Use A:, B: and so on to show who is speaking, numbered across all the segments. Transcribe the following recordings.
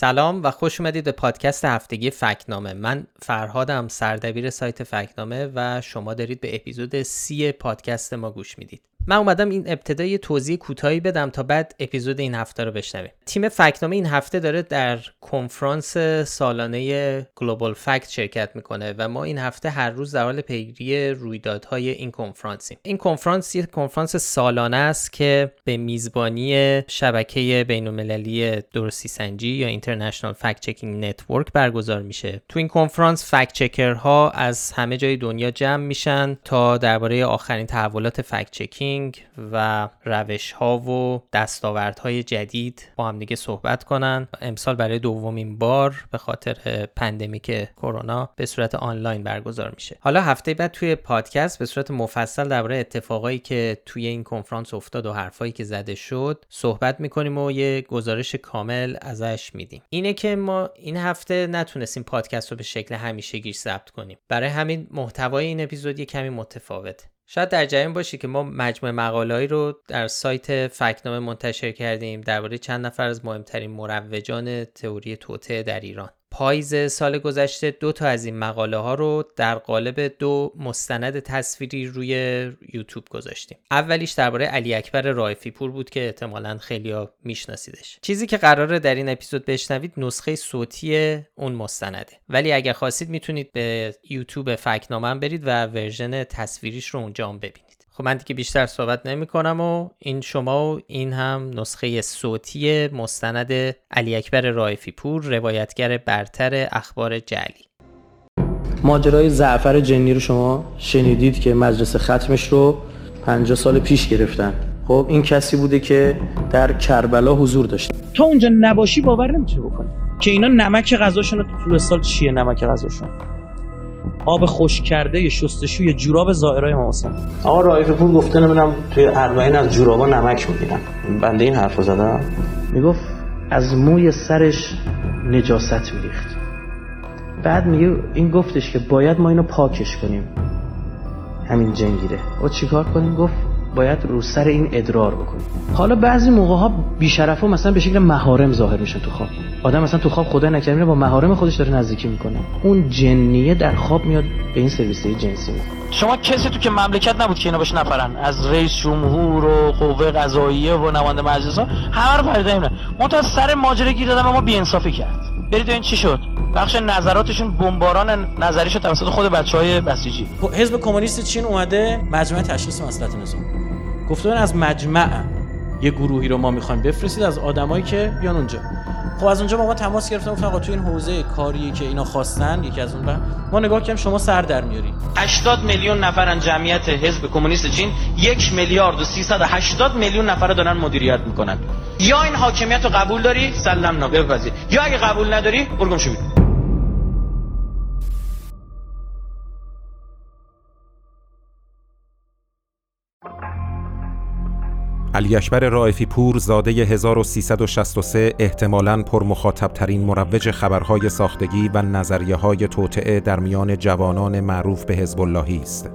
A: سلام و خوش اومدید به پادکست هفتگی فکنامه. من فرهادم سردبیر سایت فکنامه و شما دارید به اپیزود سی پادکست ما گوش می‌دید. من اومدم این ابتدا یه توضیح کوتاهی بدم تا بعد اپیزود این هفته رو بشنویم. تیم فکنامه این هفته داره در کنفرانس سالانه Global Fact شرکت می‌کنه و ما این هفته هر روز در حال پیگیری رویدادهای این کنفرانسیم. این کنفرانس یه کنفرانس سالانه است که به میزبانی شبکه بین‌المللی درستی سنجی یا International Fact-Checking Network برگزار میشه. تو این کنفرانس fact checker ها از همه جای دنیا جمع میشن تا درباره آخرین تحولات fact checking و روش ها و دستاوردهای جدید با هم دیگه صحبت کنن. امسال برای دومین بار به خاطر pandemic کرونا به صورت آنلاین برگزار میشه. حالا هفته بعد توی پادکست به صورت مفصل درباره اتفاقایی که توی این کنفرانس افتاد و حرفایی که زده شد صحبت می‌کنیم و یه گزارش کامل ازش میدیم. اینه که ما این هفته نتونستیم پادکست رو به شکل همیشگی ثبت کنیم. برای همین محتوای این اپیزود یه کمی متفاوته شاید در جریان باشی که ما مجموعه مقالهایی رو در سایت فکنامه منتشر کردیم درباره چند نفر از مهمترین مروجان تئوری توطعه در ایران. پاییز سال گذشته دو تا از این مقاله ها رو در قالب دو مستند تصویری روی یوتیوب گذاشتیم. اولیش درباره علی اکبر رایفی پور بود که احتمالا خیلیا میشناسیدش. چیزی که قراره در این اپیزود بشنوید نسخه صوتی اون مستنده. ولی اگر خواستید می‌تونید به یوتیوب فکنامه برید و ورژن تصویریش رو اونجا هم ببینید. خب من دیگه بیشتر صحبت نمی کنم و این شما و این هم نسخه صوتی مستند علی اکبر رایفی پور روایتگر برتر اخبار جعلی.
B: ماجرای زعفر جنی رو شما شنیدید که مجلس ختمش رو 50 سال پیش گرفتن. خب این کسی بوده که در کربلا حضور داشت
C: تا اونجا نباشی باور نمی‌تونی بکنی. که اینا نمک غذاشون تو طول سال چیه نمک غذاشون؟ آب خوش کرده شستشوی جوراب زائرای امام حسین
B: آقا رایف پور گفته نمی‌دونم توی اربعین از جورابا نمک می‌گیرن. بنده این حرفو زدم. می‌گفت از موی سرش نجاست میریخت. بعد میگه این گفتش که باید ما اینو پاکش کنیم. همین جنگیره. و چیکار کنیم؟ گفت باید رو سر این ادرار بکنیم حالا بعضی موقع ها بیشرف ها مثلا به شکل مهارم ظاهر میشن تو خواب. آدم مثلا تو خواب خدا نکرده با مهارم خودش داره نزدیکی می‌کنه. اون جنیه در خواب میاد به این سرویسه جنسی می‌کنه.
C: شما کسی تو که مملکت نبود که اینا باش نفرن از رئیس جمهور و قوه قضاییه و نماینده مجلس ها همه رو پریده اینا سر ماجرا گیر دادن ما بی‌انصافی کرد. برید این چی شد. بخش نظراتشون بمباران نظریش توسط خود بچهای بسیجی. حزب کمونیست چین اومده مجمع تشخیص مسئله نظام. گفته از مجمع یه گروهی رو ما می‌خوایم بفرستید از آدمایی که بیان اونجا. خب از اونجا ما تماس گرفتن گفتن آقا تو این حوزه کاری که اینا خواستن یکی از اون بعد ما نگاه کردیم شما سر در میاری. 80 میلیون نفرن جمعیت حزب کمونیست چین یک میلیارد و 380 میلیون نفر دارن مدیریت می‌کنن. یا این حاکمیت رو قبول داری؟ سلام نا بپذیر یا اگه قبول نداری برو گم شو
D: علی اکبر رائفی پور زاده 1363 احتمالاً پرمخاطب ترین مروج خبرهای ساختگی و نظریه های توطعه در میان جوانان معروف به حزب اللهی است.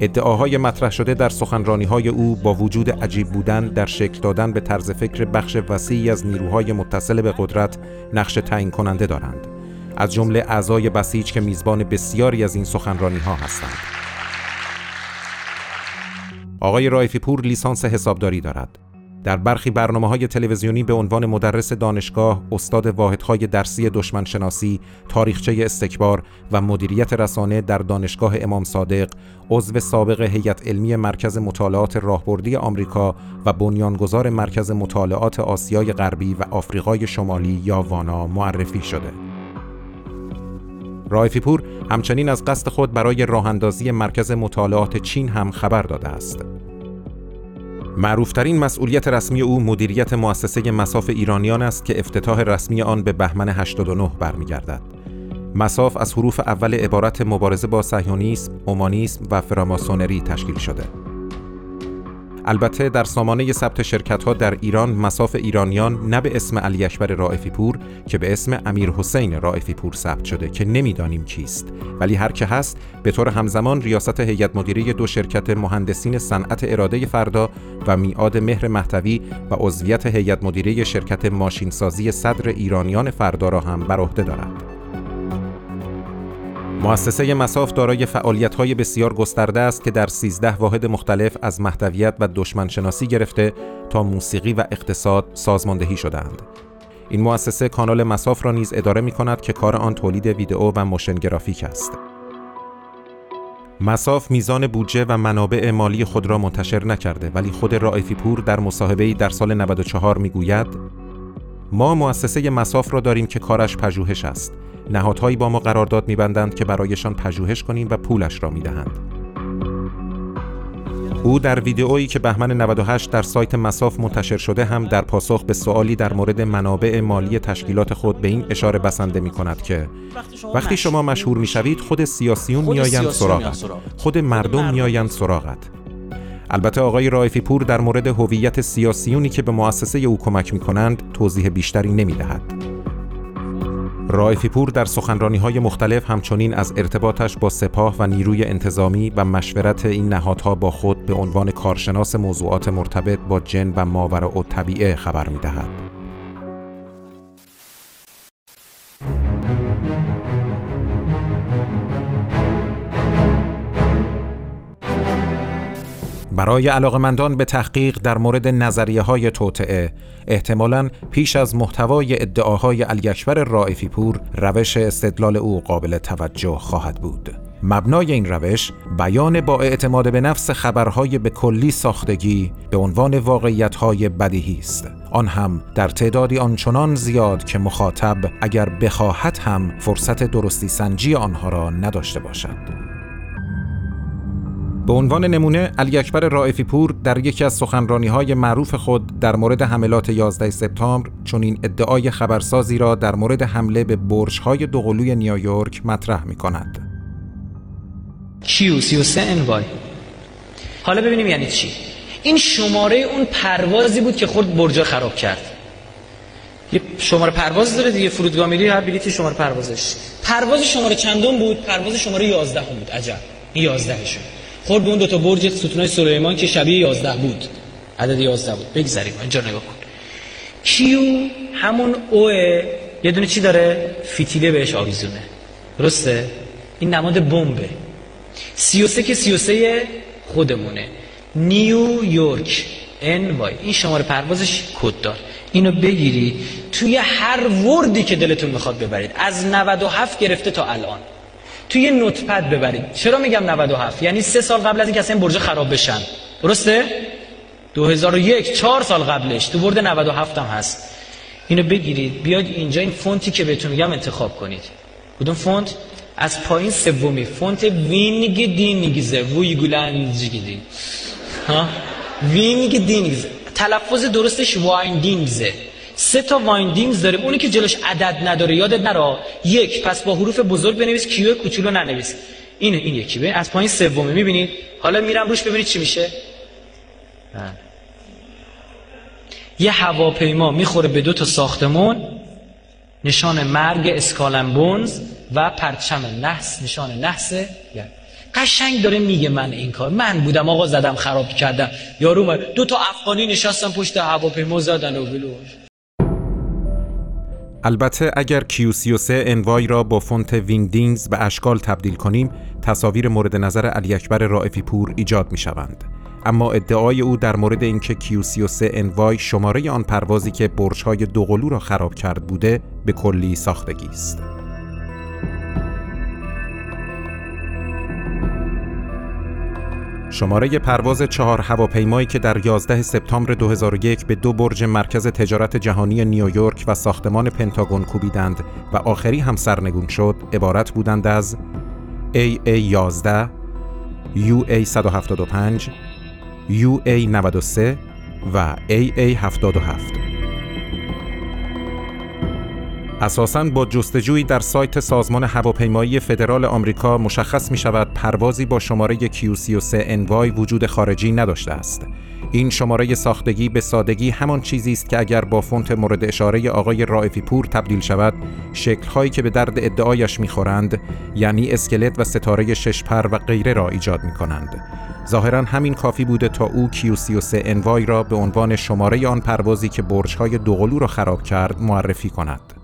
D: ادعاهای مطرح شده در سخنرانی های او با وجود عجیب بودن در شکل دادن به طرز فکر بخش وسیعی از نیروهای متصل به قدرت نقش تعیین کننده دارند. از جمله اعضای بسیج که میزبان بسیاری از این سخنرانی ها هستند. آقای رایفی پور لیسانس حسابداری دارد. در برخی برنامه های تلویزیونی به عنوان مدرس دانشگاه، استاد واحدهای درسی دشمنشناسی، تاریخچه استکبار و مدیریت رسانه در دانشگاه امام صادق، عضو سابق هیئت علمی مرکز مطالعات راهبردی آمریکا و بنیانگذار مرکز مطالعات آسیای غربی و آفریقای شمالی یا وانا معرفی شده. رایفی پور همچنین از قصد خود برای راهاندازی مرکز مطالعات چین هم خبر داده است. معروفترین مسئولیت رسمی او مدیریت مؤسسه مساف ایرانیان است که افتتاح رسمی آن به بهمن 89 برمیگردد. مساف از حروف اول عبارت مبارزه با صهیونیسم، اومانیسم و فراماسونری تشکیل شده. البته در سامانه ثبت شرکت ها در ایران مساف ایرانیان نه به اسم علی اکبر رائفی پور که به اسم امیر حسین رائفی پور ثبت شده که نمی‌دانیم کیست ولی هر که هست به طور همزمان ریاست هیئت مدیره دو شرکت مهندسین صنعت اراده فردا و میعاد مهر محتوی و عضویت هیئت مدیره شرکت ماشینسازی صدر ایرانیان فردا را هم بر عهده دارد. مؤسسه مساف دارای فعالیت‌های بسیار گسترده است که در 13 واحد مختلف از محتویت و دشمنشناسی گرفته تا موسیقی و اقتصاد سازماندهی شدهاند. این مؤسسه کانال مساف را نیز اداره می کند که کار آن تولید ویدئو و motion graphic است. مساف میزان بودجه و منابع مالی خود را منتشر نکرده ولی خود رائفی پور در مصاحبه‌ای در سال 94 می‌گوید ما مؤسسه مساف را داریم که کارش پژوهش است. نهادهایی با ما قرارداد میبندند که برایشان پژوهش کنیم و پولش را می‌دهند. او در ویدئویی که بهمن 98 در سایت مساف منتشر شده هم در پاسخ به سوالی در مورد منابع مالی تشکیلات خود به این اشاره بسنده می کند که وقتی شما مشهور می شوید خود سیاسیون می آیند سراغت. خود مردم می آیند سراغت. البته آقای رائفی پور در مورد هویت سیاسیونی که به مؤسسه او کمک می کنند توضیح بیشتری نمی دهد. رائفی پور در سخنرانی های مختلف همچنین از ارتباطش با سپاه و نیروی انتظامی و مشورت این نهادها با خود به عنوان کارشناس موضوعات مرتبط با جن و ماورا و طبیعه خبر می دهد. برای علاقمندان به تحقیق در مورد نظریه های توطعه احتمالاً پیش از محتوای ادعاهای علی اکبر رائفی پور روش استدلال او قابل توجه خواهد بود. مبنای این روش بیان با اعتماد به نفس خبرهای به کلی ساختگی به عنوان واقعیتهای بدیهی است. آن هم در تعدادی آنچنان زیاد که مخاطب اگر بخواهد هم فرصت درستی سنجی آنها را نداشته باشد. به عنوان نمونه علی اکبر رائفی پور در یکی از سخنرانی های معروف خود در مورد حملات 11 سپتامبر چون ادعای خبرسازی را در مورد حمله به برج های دوقلوی نیویورک مطرح می کند.
B: کیو 33 انوای حالا ببینیم یعنی چی. این شماره اون پروازی بود که خورد برجا خراب کرد. یه شماره پرواز داره دیگه فرودگاه میری هر بلیتی شماره پروازش. پرواز شماره چندم بود؟ پرواز شماره 11 بود. عجب. این 11 شد خورد به اون دو تا برج ستونای سلیمان که شبیه 11 بود. عدد 11 بود. بگذاریم اینجا نگاه کن کیو؟ همون او. یه دونه چی داره؟ فیتیله بهش آویزونه. درسته؟ این نماد بمبه. 33 که 33 خودمونه. نیویورک ان وای. این شماره پروازش کد دار اینو بگیری توی هر Word ی که دلتون می‌خواد ببرید. از 97 گرفته تا الان. توی Notepad ببرید چرا میگم 97 یعنی سه سال قبل از اینکه اصلا برج خراب بشن. درسته؟ 2001 چهار سال قبلش. تو Word 97 هم هست. اینو بگیرید. بیاید اینجا این فونتی که بهتون میگم انتخاب کنید. کدوم فونت؟ از پایین سومی. فونت Wingdings ه ویگولانجگیدی ها؟ Wingdings ه تلفظ درستش Wingdings ه سه تا Wingdings داریم. اونی که جلوش عدد نداره یادت نره یک پس با حروف بزرگ بنویس Q کوچولو ننویس. این این یکی. به از پایین سومی می‌بینید حالا میرم روش ببینید چی میشه. بله. یه هواپیما می‌خوره به دو تا ساختمون. نشان مرگ Skull and Bones و پرچم نحس نشان نحس قشنگ داره میگه من این کار. من بودم آقا زدم خراب کردم. یارو دو تا افغانی نشستن پشت هواپیما زدن و بلوش
D: البته اگر Q33 NY را با فونت Wingdings به اشکال تبدیل کنیم تصاویر مورد نظر علی اکبر رائفی پور ایجاد می شوند. اما ادعای او در مورد اینکه Q33 NY شماره آن پروازی که برج‌های دوقلو را خراب کرد بوده به کلی ساختگی است. شماره پرواز چهار هواپیمایی که در 11 سپتامبر 2001 به دو برج مرکز تجارت جهانی نیویورک و ساختمان پنتاگون کوبیدند و آخری هم سرنگون شد عبارت بودند از AA11 UA175 UA93 و AA77 اساساً با جستجویی در سایت سازمان هواپیمایی فدرال آمریکا مشخص می شود پروازی با شماره Q33NY وجود خارجی نداشته است. این شماره ساختگی به سادگی همان چیزی است که اگر با فونت مورد اشاره آقای رائفی پور تبدیل شود شکلهایی که به درد ادعایش می‌خورند یعنی اسکلت و ستاره ششپر و غیره را ایجاد می کنند. ظاهرا همین کافی بوده تا او Q33 انوای را به عنوان شماره آن پروازی که برج‌های دوقلو را خراب کرد معرفی کند.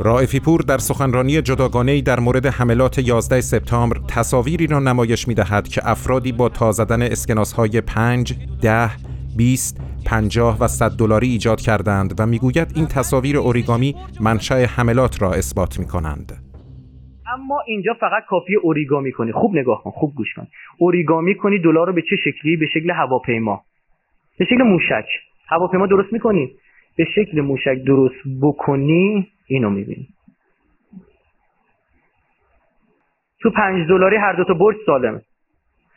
D: رائفی پور در سخنرانی جداگانه در مورد حملات 11 سپتامبر تصاویری را نمایش می دهد که افرادی با تا زدن اسکناس های 5, 10, 20, 50 و 100 دلاری ایجاد کردند و می‌گوید این تصاویر اوریگامی منشأ حملات را اثبات می کنند.
B: اما اینجا فقط کافی اوریگامی کنی. خوب نگاه کن خوب گوش کن. اوریگامی کنی دلار رو به چه شکلی؟ به شکل هواپیما. به شکل موشک. هواپیما درست می‌کنی؟ به شکل موشک درست بکنی اینو می‌بینی. تو پنج دلاری هر دو تا برج سالمه.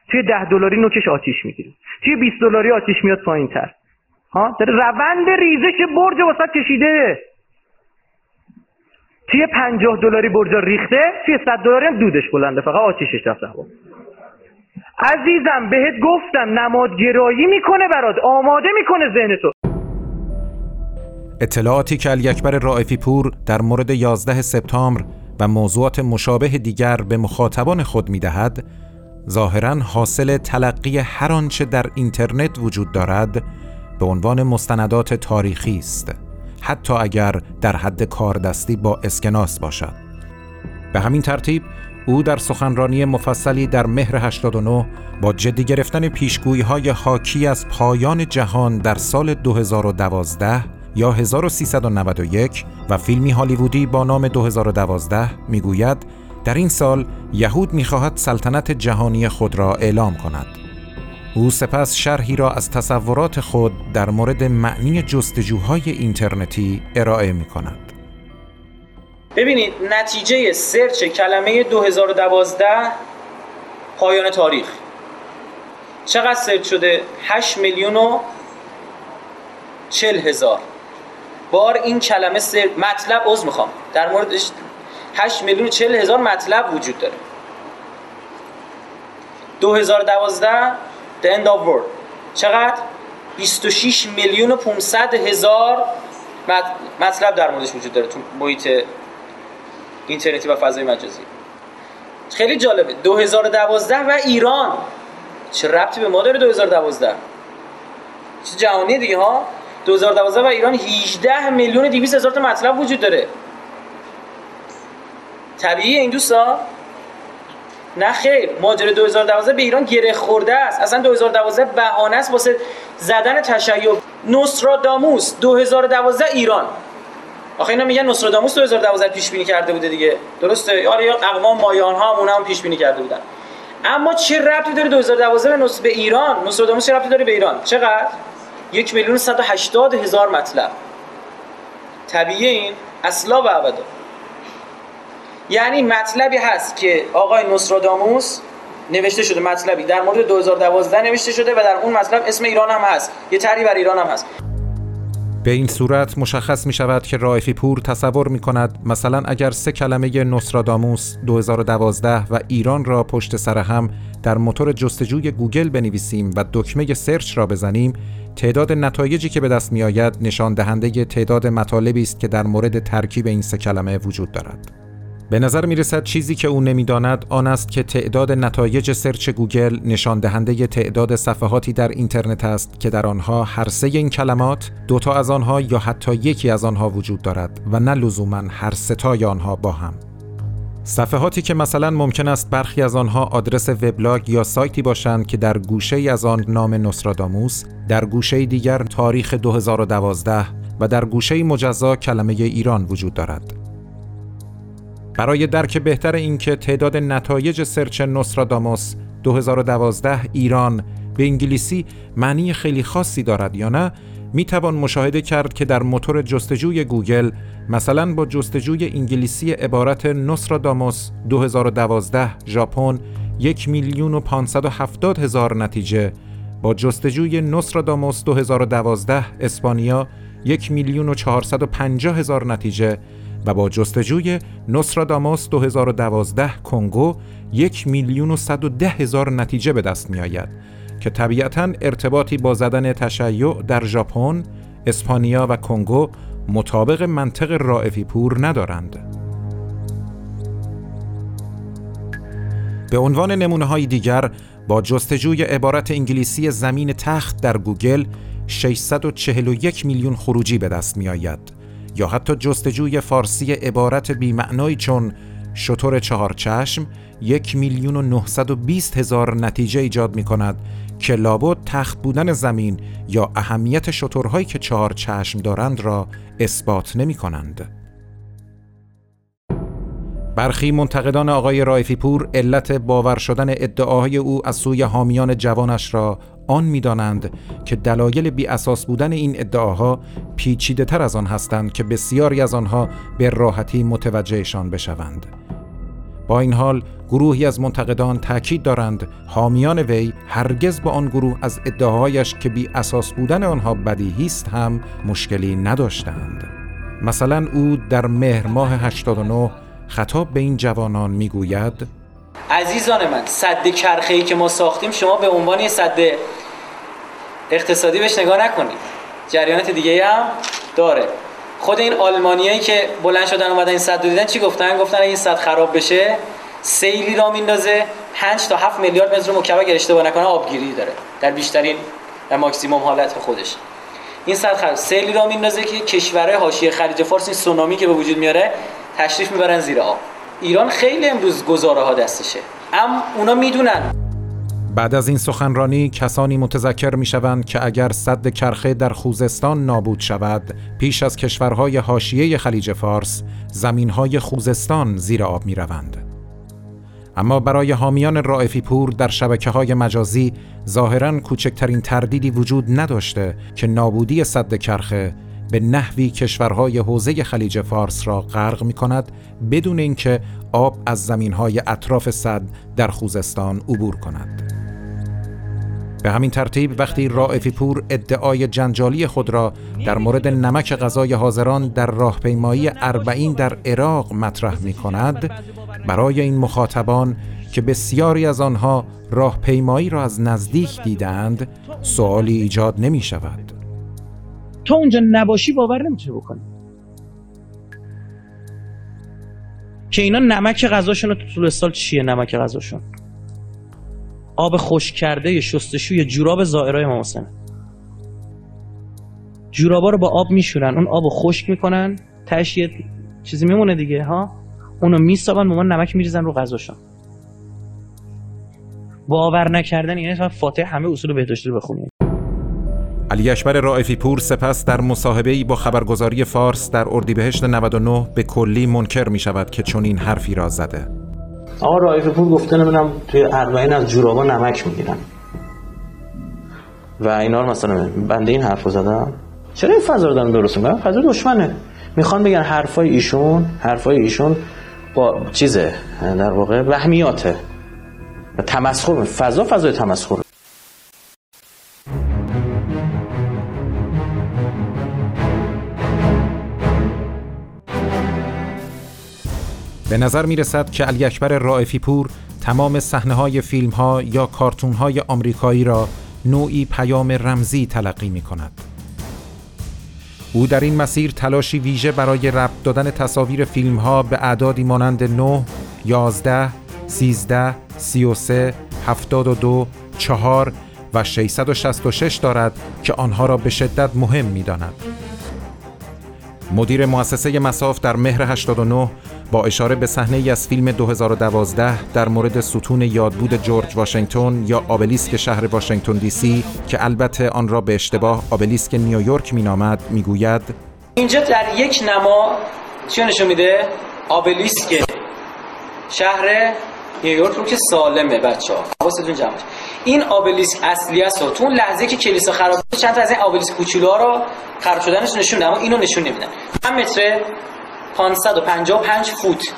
B: توی ده دلاری نوکش آتیش می‌گیره توی 20 دلاری آتیش میاد پایین تر. ها؟ داره روند ریزش برج وسط کشیده. توی 50 دلاری برج ریخته توی 100 دلاری هم دودش بلنده فقط آتیشش رفته هوا. عزیزم بهت گفتم نمادگرایی می‌کنه برات آماده می‌کنه ذهن تو.
D: اطلاعاتی که علی اکبر رائفی پور در مورد 11 سپتامبر و موضوعات مشابه دیگر به مخاطبان خود می دهد ظاهرا حاصل تلقی هر آنچه در اینترنت وجود دارد به عنوان مستندات تاریخی است حتی اگر در حد کاردستی با اسکناس باشد. به همین ترتیب او در سخنرانی مفصلی در مهر 89 با جدی گرفتن پیشگویی های حاکی از پایان جهان در سال 2012 یا 1391 و فیلمی هالیوودی با نام 2012 می‌گوید در این سال یهود می‌خواهد سلطنت جهانی خود را اعلام کند. او سپس شرحی را از تصورات خود در مورد معنی جستجوهای اینترنتی ارائه می کند.
E: ببینید نتیجه سرچ کلمه 2012 پایان تاریخ چقدر سرچ شده؟ 8 میلیون و 40 هزار بار این کلمه سر... مطلب عضو می‌خوام. در موردش 8 میلیون 40 هزار مطلب وجود داره. 2012 The End of World. چقدر؟ 26 میلیون و 500 هزار مطلب در موردش وجود داره تو محیط اینترنتی و فضای مجازی. خیلی جالبه. 2012 و ایران. چه ربطی به ما داره 2012 چه جهانی دیگه ها؟ 2012 و ایران 18 میلیون 200 هزار تا مطلب وجود داره. طبیعیه این دوستا؟ نه خیر. ماجرا 2012 به ایران گره خورده است. اصلا 2012 بهانه است واسه زدن تشیع. نوستراداموس 2012 ایران. آخه اینا میگن نوستراداموس 2012 پیش بینی کرده بوده دیگه. درسته؟ آره یا اقوام مایان ها اون هم پیش بینی کرده بودن. اما چه ربطی داره 2012 به, به ایران؟ نوستراداموس چه ربطی داره به ایران؟ چقدر؟ یک میلیون هشتاد هزار مطلب. طبیعی این؟ اصلا و ابدا. یعنی مطلبی هست که آقای نصراداموس نوشته شده مطلبی. در مورد 2012 نوشته شده و در اون مطلب اسم ایران هم هست. یه تری بر ایران هم هست.
D: به این صورت مشخص می شود که رائفی پور تصور می کند مثلا اگر سه کلمه نصراداموس 2012 و ایران را پشت سر هم در موتور جستجوی گوگل بنویسیم و دکمه search را بزنیم تعداد نتایجی که به دست می آید نشان دهنده تعداد مطالبی است که در مورد ترکیب این سه کلمه وجود دارد. به نظر می رسد چیزی که او نمی‌داند آن است که تعداد نتایج search گوگل نشان دهنده تعداد صفحاتی در اینترنت است که در آنها هر سه این کلمات دوتا از آنها یا حتی یکی از آنها وجود دارد و نه لزوما هر سه تای آنها با هم. صفحاتی که مثلا ممکن است برخی از آنها آدرس وبلاگ یا سایتی باشند که در گوشه ای از آن نام نوستراداموس، در گوشه دیگر تاریخ 2012 و در گوشه مجزا کلمه ایران وجود دارد. برای درک بهتر اینکه تعداد نتایج search نوستراداموس 2012 ایران به انگلیسی معنی خیلی خاصی دارد یا نه می توان مشاهده کرد که در موتور جستجوی گوگل مثلا با جستجوی انگلیسی عبارت نوستراداموس 2012 ژاپن یک میلیون و 570 هزار نتیجه با جستجوی نوستراداموس 2012 اسپانیا یک میلیون و 450 هزار نتیجه و با جستجوی نصراداموس 2012 کنگو یک میلیون و 110 هزار نتیجه به دست می آید. که طبیعتا ارتباطی با زدن تشیع در ژاپن، اسپانیا و کنگو مطابق منطق رائفی پور ندارند. به عنوان نمونه های دیگر با جستجوی عبارت انگلیسی زمین تخت در گوگل 641 میلیون خروجی به دست می آید یا حتی جستجوی فارسی عبارت بیمعنایی چون شطور چهار چشم یک میلیون و 920 هزار نتیجه ایجاد می کند که لابد تخت بودن زمین یا اهمیت شطورهایی که چهار چشم دارند را اثبات نمی کنند. برخی منتقدان آقای رایفی پور علت باور شدن ادعاهای او از سوی حامیان جوانش را آن می‌دانند که دلایل بی اساس بودن این ادعاها پیچیده تر از آن هستند که بسیاری از آنها به راحتی متوجهشان بشوند. با این حال گروهی از منتقدان تاکید دارند حامیان وی هرگز با آن گروه از ادعاهایش که بی اساس بودن آنها بدیهی است هم مشکلی نداشتند. مثلا او در مهر ماه 89 خطاب به این جوانان می‌گوید
B: عزیزان من صد کرخه ای که ما ساختیم شما به عنوان یه صد اقتصادی بهش نگاه نکنید. جریانات دیگه هم داره. خود این آلمانیایی که بلند شدن اومدن این صد دیدن چی گفتن؟ گفتن این صد خراب بشه سیلی را میندازه 5 تا 7 میلیارد متر مکعب اگر اشتباه نکنه آبگیری داره. در بیشترین و ماکسیموم حالت خودش. این صد خراب سیلی را میندازه که کشورهای حاشیه خلیج فارس این سونامی که به وجود میاره تشریف می‌برن زیر آب. ایران خیلی امروز گزاره ها دستشه اما اونا می‌دونن
D: بعد از این سخنرانی کسانی متذکر می شوند که اگر صد کرخه در خوزستان نابود شود پیش از کشورهای حاشیه خلیج فارس زمینهای خوزستان زیر آب می روند. اما برای حامیان رائفی پور در شبکه های مجازی ظاهرا کوچکترین تردیدی وجود نداشته که نابودی صد کرخه به نحوی کشورهای حوزه خلیج فارس را غرق می کند بدون اینکه آب از زمینهای اطراف صد در خوزستان عبور کند. به همین ترتیب وقتی رائفی پور ادعای جنجالی خود را در مورد نمک غذای حاضران در راهپیمایی اربعین در عراق مطرح می کند برای این مخاطبان که بسیاری از آنها راهپیمایی را از نزدیک دیدند سوالی ایجاد نمی شود
F: تو اونجا نباشی باور نمی‌تونی بکنی. که اینا نمک غذاشون تو طول سال چیه نمک غذاشون؟ آب خوش کرده شستشوی جوراب زائرای امام حسین جورابا رو با آب میشورن اون آب خشک می‌کنن تش یه چیزی میمونه دیگه ها؟ اونو میسابن به نمک میریزن رو غذاشون. باور نکردن یعنی فاتح همه اصول بهداشتی رو بخونید
D: علی اکبر رائفی پور سپس در مصاحبه‌ای با خبرگزاری فارس در اردیبهشت 99 به کلی منکر می شود که چنین حرفی را زده.
G: آقا رائفی پور گفته نمی‌دونم توی اربعین از جورابا نمک می‌گیرن. و اینا رو مثلا بنده این حرفو زدم. چرا این فضا رو دارن درست می‌کنن؟ فضا دشمنه. می‌خوان بگن حرفای ایشون حرفای ایشون با چیزه در واقع وهمیاته. تمسخر فضا فضای تمسخر.
D: به نظر می رسد که علی اکبر رائفی پور تمام صحنه های فیلم ها یا کارتون های آمریکایی را نوعی پیام رمزی تلقی می کند. او در این مسیر تلاشی ویژه برای ربط دادن تصاویر فیلم ها به اعدادی مانند 9, 11, 13, 33, 72, 4 و 666 دارد که آنها را به شدت مهم می داند. مدیر مؤسسه مساف در مهر 89 با اشاره به صحنه ای از فیلم 2012 در مورد ستون یادبود جورج واشنگتن یا آبلیسک شهر واشنگتن دی سی که البته آن را به اشتباه آبلیسک نیویورک مینامد می‌گوید
B: اینجا در یک نما چی نشون میده؟ آبلیسک شهر نیویورک رو که سالمه بچه ها حواستون جمع این آبلیسک اصلی است تو اون لحظه که کلیسا خراب چند تا از این آبلیسک کوچولو ها رو خراب شدنش نشون اما اینو نشون نمیدن 5 متر 555 فوت.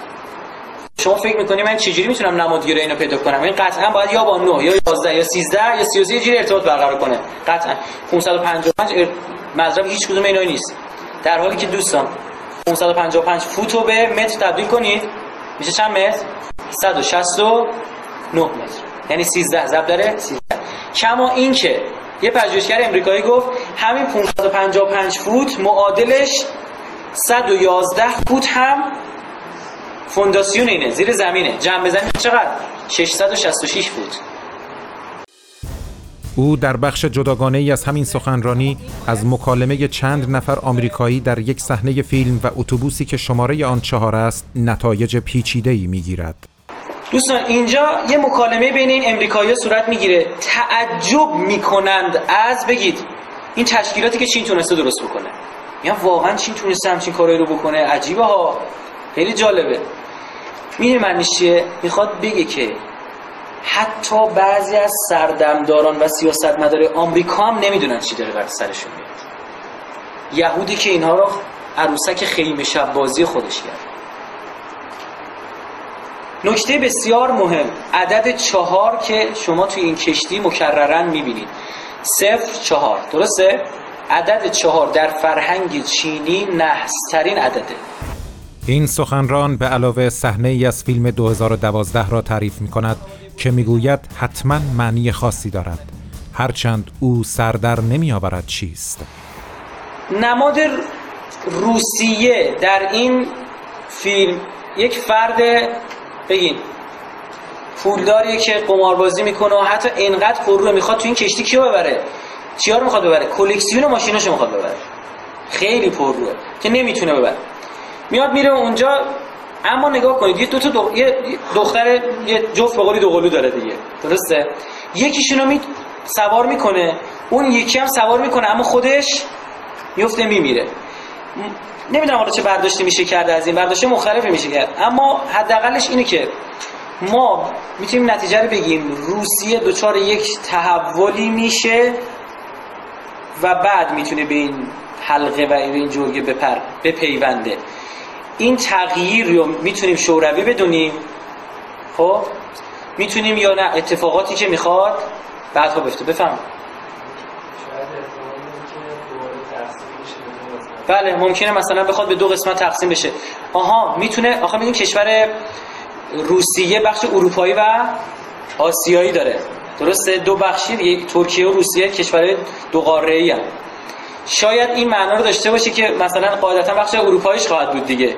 B: شما فکر می‌کنی من چجوری می‌تونم نمادگیری اینو پیدا کنم؟ این قطعا باید یا با 9 یا 11 یا 13 یا 33 جوری ارتباط برقرار کنه. قطعا. 555 مضرب هیچ کدوم اینا نیست. در حالی که دوستان 555 فوت رو به متر تبدیل کنید. میشه چند متر؟ 169 متر. یعنی 13 ضرب داره 13 کما این که یه پژوهشگر امریکایی گفت همین 555 فوت معادلش 111 فوت هم فونداسیون اینه زیر زمینه. جمع بزنید چقدر؟ 666 فوت.
D: او در بخش جداگانه ای از همین سخنرانی از مکالمه چند نفر آمریکایی در یک صحنه فیلم و اتوبوسی که شماره آن چهار است نتایج پیچیده ای می‌گیرد.
B: دوستان اینجا یه مکالمه بین این امریکایی صورت می‌گیره. تعجب می‌کنند. از بگید این تشکیلاتی که چین تونسته درست بکنه. یا واقعا چین تونسته همچین کارایی رو بکنه؟ عجیبه ها. خیلی جالبه. میره معنیش می‌خواد بگه که حتی بعضی از سردمداران و سیاستمدار آمریکا هم نمی‌دونن چی داره بر سرشون میاد. یهودی که اینها رو عروسک خیمه شب بازی خودش کرد. نکته بسیار مهم. عدد چهار که شما توی این کشتی مکررن می‌بینید. صفر چهار. درسته؟ عدد چهار در فرهنگ چینی نحسترین عدده.
D: این سخنران به علاوه صحنه ای از فیلم 2012 را تعریف می کند که می‌گوید حتما معنی خاصی دارد. هرچند او سردر نمی آورد چیست.
B: نماد روسیه در این فیلم یک فرد بگین پولداریه که قماربازی می‌کنه و حتی اینقدر پرروه می‌خواد تو این کشتی کیو ببره؟ چیا رو می‌خواد ببره؟ کلکسیون ماشیناشو می‌خواد ببره. خیلی پرروه که نمی‌تونه ببره. میاد میره اونجا اما نگاه کنید یه دو تا دو... یه دختر یه جفت به دو قلو داره دیگه درسته؟ یکیشونو می سوار می‌کنه اون یکی هم سوار می‌کنه اما خودش میفته میمیره. نمی‌دونم حالا چه برداشتی میشه کرده از این برداشت مختلفی میشه کرد. اما حداقلش اینه که ما می‌تونیم نتیجه رو بگیم روسیه دچار یک تحولی میشه و بعد می‌تونه به این حلقه و این جرگه بپر بپیونده. این تغییر رو می‌تونیم شوروی بدونیم خب؟ می‌تونیم یا نه؟ اتفاقاتی که می‌خواد بعدها بفته بفهم بله ممکنه مثلا بخواد به دو قسمت تقسیم بشه. آها می‌تونه آخه می‌دونی کشور روسیه بخش اروپایی و آسیایی داره. درسته؟ دو بخشی یک ترکیه و روسیه کشور دو قاره ای شاید این معنا رو داشته باشه که مثلا قاعدتا بخش اروپاییش خواهد بود دیگه.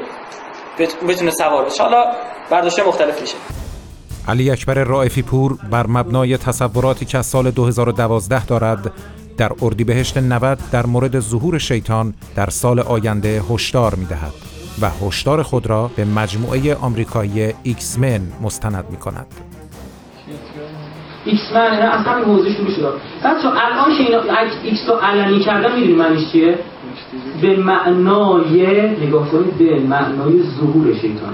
B: بتونه سوار بشه حالا برداشت مختلف میشه.
D: علی اکبر رائفی پور بر مبنای تصوراتی که از سال 2012 دارد در اردیبهشت 90 در مورد ظهور شیطان در سال آینده هشدار می‌دهد و هشدار خود را به مجموعه آمریکایی X-Men مستند می کند.
H: X-Men از همین موضوع شروع شد. بچه الان که اینا X رو علنی کردن می‌دونی معنیش چیه؟ به معنای نگاه کنید به معنای ظهور شیطان.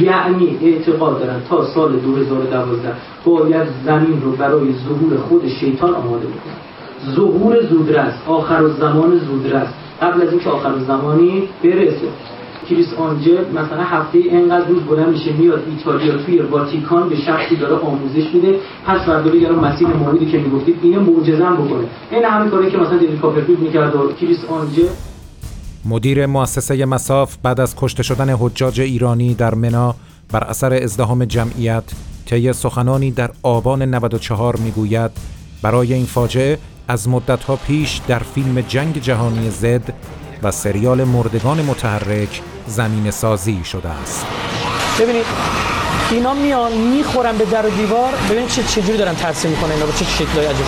H: یعنی اعتقاد دارن تا سال 2012 باید زمین رو برای ظهور خود شیطان آماده بکنن. ظهور زودرس آخر زمان زودرس. قبل از اینکه آخر زمانی برسه. کریس آنجل مثلا هفته‌ای اینقدر روز بلند میشه میاد ایتالیا توی واتیکان یه شخصی داره آموزش میده. پس فردا یارو مسیح موعودی که می‌گفتید اینه معجزه بکنه. این همه کاری که مثلا دیوید کاپرفیلد می‌کرد و کریس آنجل.
D: مدیر مؤسسه مساف بعد از کشته شدن حجاج ایرانی در منا بر اثر ازدهام جمعیت طی سخنانی در آبان 94 می‌گوید برای این فاجعه از مدتها پیش در فیلم جنگ جهانی زد و سریال مردگان متحرک زمین سازی شده است.
I: ببینید اینا میان می‌خورن به در و دیوار. ببینید چه چجوری دارن ترسیم می‌کنن اینا رو چه شکلای عجیب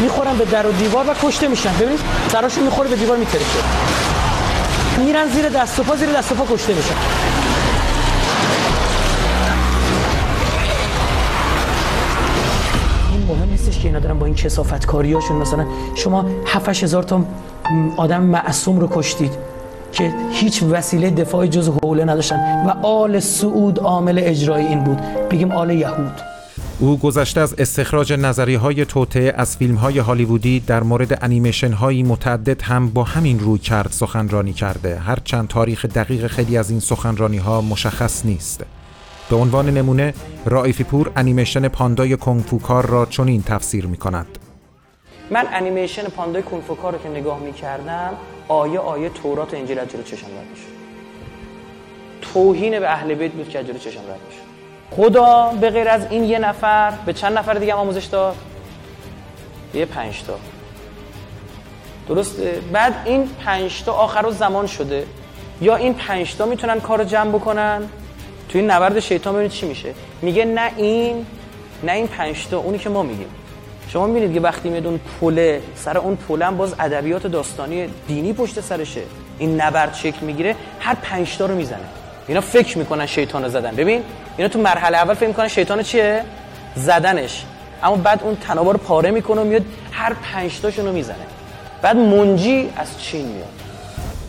I: می‌خورن به در و دیوار و کشته میشن. ببینید سراشون می‌خوره به دیوار میترکه. میرن زیر دست و پا زیر دست و پا کشته میشن. نیستش که اینا دارن با این کسافت کاریاشون مثلا شما 7 هزار تا آدم معصوم رو کشتید که هیچ وسیله دفاعی جز حوله نداشتن و آل سعود عامل اجرایی این بود. بگیم آل یهود.
D: او گذشته از استخراج نظری های توته از فیلم های هالیوودی در مورد انیمیشن هایی متعدد هم با همین روی کرد سخنرانی کرده. هرچند تاریخ دقیق خیلی از این سخنرانی ها مشخص نیست. به عنوان نمونه رائفی پور انیمیشن پاندای کنگفوکار را چنین تفسیر می کند
B: من انیمیشن پاندای کنفوکار رو که نگاه می کردم آیه آیه تورات و انجیل از جلو چشم رد میشه توهین به اهل بیت بود که از جلو چشم رد میشه خدا به غیر از این یه نفر به چند نفر دیگه آموزش داد؟ یه پنج تا. درسته؟ بعد این پنج تا آخر زمان شده. یا این پنج تا می‌تونن کارو جمع بکنن؟ توی این نبرد شیطان ببینید چی میشه. میگه نه این نه این پنج تا اونی که ما میگیم. شما می‌بینید که وقتی میاد اون پله سر اون پله هم باز ادبیات داستانی دینی پشت سرشه. این نبرد شکل می‌گیره هر پنج تا رو می‌زنه. اینا فکر می‌کنن شیطان رو زدن. ببین اینا تو مرحله اول فکر می‌کنن شیطان چیه؟ زدنش. اما بعد اون تنابا رو پاره می‌کنه میاد هر پنج تاشون رو می‌زنه. بعد منجی از چین میاد.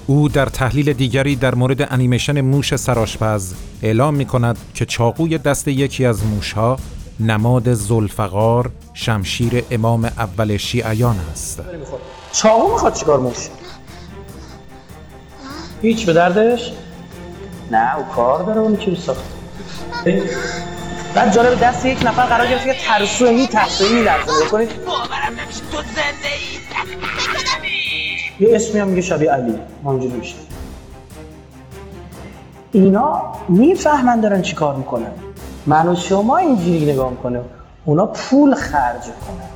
D: او در تحلیل دیگری در مورد انیمیشن موش سراشپز اعلام می کند که چاقوی دست یکی از موشها نماد زلفقار شمشیر امام اول شیعیان است.
B: چاقو می‌خواد چیکار موش؟ هیچ به دردش؟ نه او کار داره اون کی ساخت بعد جالب دست یک نفر قرار گرفت که ترسو می تحصیلی میلرزه. بکنید. باورم نمیشه تو زنده ای یه اسمی هم میگه شبیه علی همونجوری میشه. اینا می‌فهمن دارن چی کار می‌کنن. من و شما اینجوری نگاه می‌کنه اونا پول خرج کنن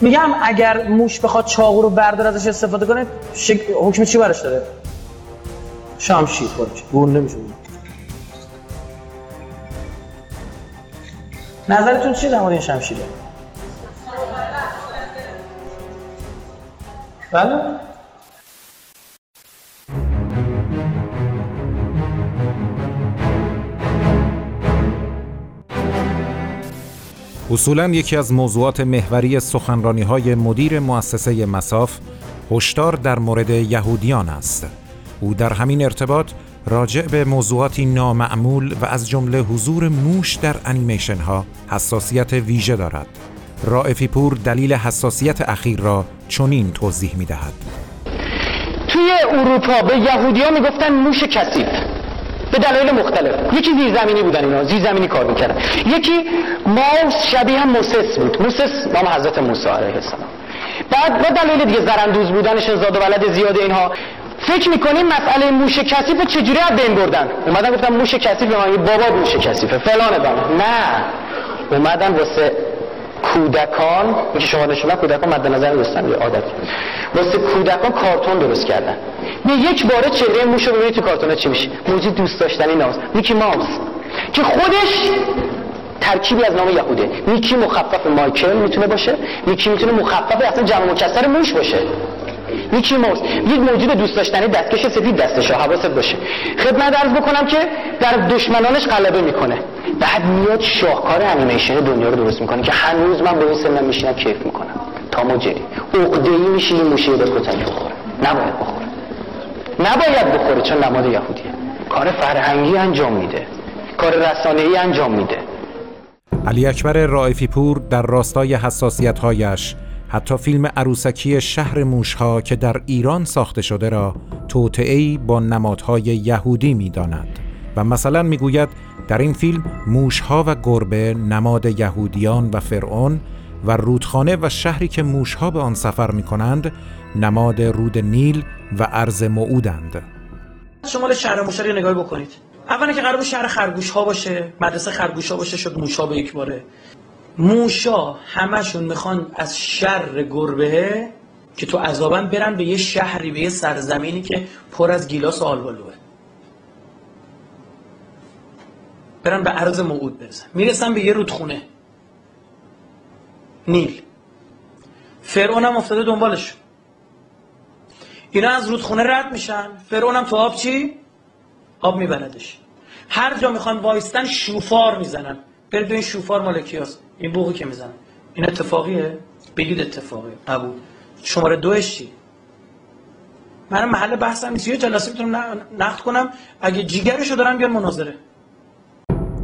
B: میگم اگر موش بخواد چاقو رو بردار ازش استفاده کنه شک... حکم چی برش داره؟ شمشیر خودش. گون نمیشه. نظرتون چی در مورد این شمشیره؟ بله.
D: اصولا یکی از موضوعات محوری سخنرانی های مدیر مؤسسه مساف هشدار در مورد یهودیان است. او در همین ارتباط راجع به موضوعاتی نامعمول و از جمله حضور موش در انیمیشن ها حساسیت ویژه دارد. رائفی پور دلیل حساسیت اخیر را چنین توضیح می دهد.
J: توی اروپا به یهودیا می‌گفتن موش کثیف به دلایل مختلف. یکی زیرزمینی بودن اینا زیرزمینی کار می‌کردن یکی ماوس شبیه موسس بود. موسس نام حضرت موسی علیه السلام. بعد با دلیل دیگه زرندوز بودنش زاد و ولد زیاده اینها. فکر می‌کنیم مسئله موش کثیف چجوری از بین بردن؟ اومدن گفتم موش کثیف من بابا موش کثیفه فلان بابا نه. اومدن واسه کودکان که شما نشون کودکان مد نظر دوستان یه عادت. واسه کودکان کارتون درست کردن. یه یک باره چهره موش رو ببینید تو کارتون چی میشه موجود دوست داشتنی ناز. میکی ماوس که خودش ترکیبی از نام یهوده. میکی مخفف مایکل می‌تونه باشه میکی می‌تونه مخفف اصلا جمع مکسر موش باشه. میکی موس یک موجود دوست داشتنی دستکش سفید دستش حواست باشه. خدمت عرض بکنم که در دشمنانش غلبه می‌کنه. بعد میاد شاهکار انیمیشن دنیا رو درست می‌کنه که هنوز من به اون سنم میشینم کیف می‌کنم. تا موجه عقده ای میشه این موشه به بخوره. نباید بخوره. نباید بخوره چون نماد یهودیه. کار فرهنگی انجام میده. کار رسانه ای انجام میده.
D: علی اکبر رائفی پور در راستای حساسیت هایش حتی فیلم عروسکی شهر موشها که در ایران ساخته شده را توطعه‌ای با نمادهای یهودی می‌داند. و مثلا می‌گوید در این فیلم موشها و گربه نماد یهودیان و فرعون و رودخانه و شهری که موشها به آن سفر می کنند نماد رود نیل و ارز موعودند.
B: شمال شهر موشها رو نگاه بکنید. اولا که قرار شهر خرگوش ها باشه مدرسه خرگوش ها باشه شد موشها به یک باره. موشا همشون می‌خوان از شر گربه که تو عذابن برن به یه شهری به یه سرزمینی که پر از گیلاس و آلبالوه. برن به عرض موعود برسن. می‌رسن به یه رودخونه. نیل. فرعون هم افتاده دنبالش اینا از رودخونه رد میشن. فرعون هم تو آب چی؟ آب میبردش هر جا می‌خوان وایستن شوفار می‌زنن. برید این شوفار مال کیاست. این بوقی که می‌زنن این اتفاقیه؟ بگید اتفاقیه. قبول شماره دوش چی؟ من محل بحثم نیست. یه جلسه می‌تونم نقد کنم. اگه جیگرشو دارن بیان مناظره.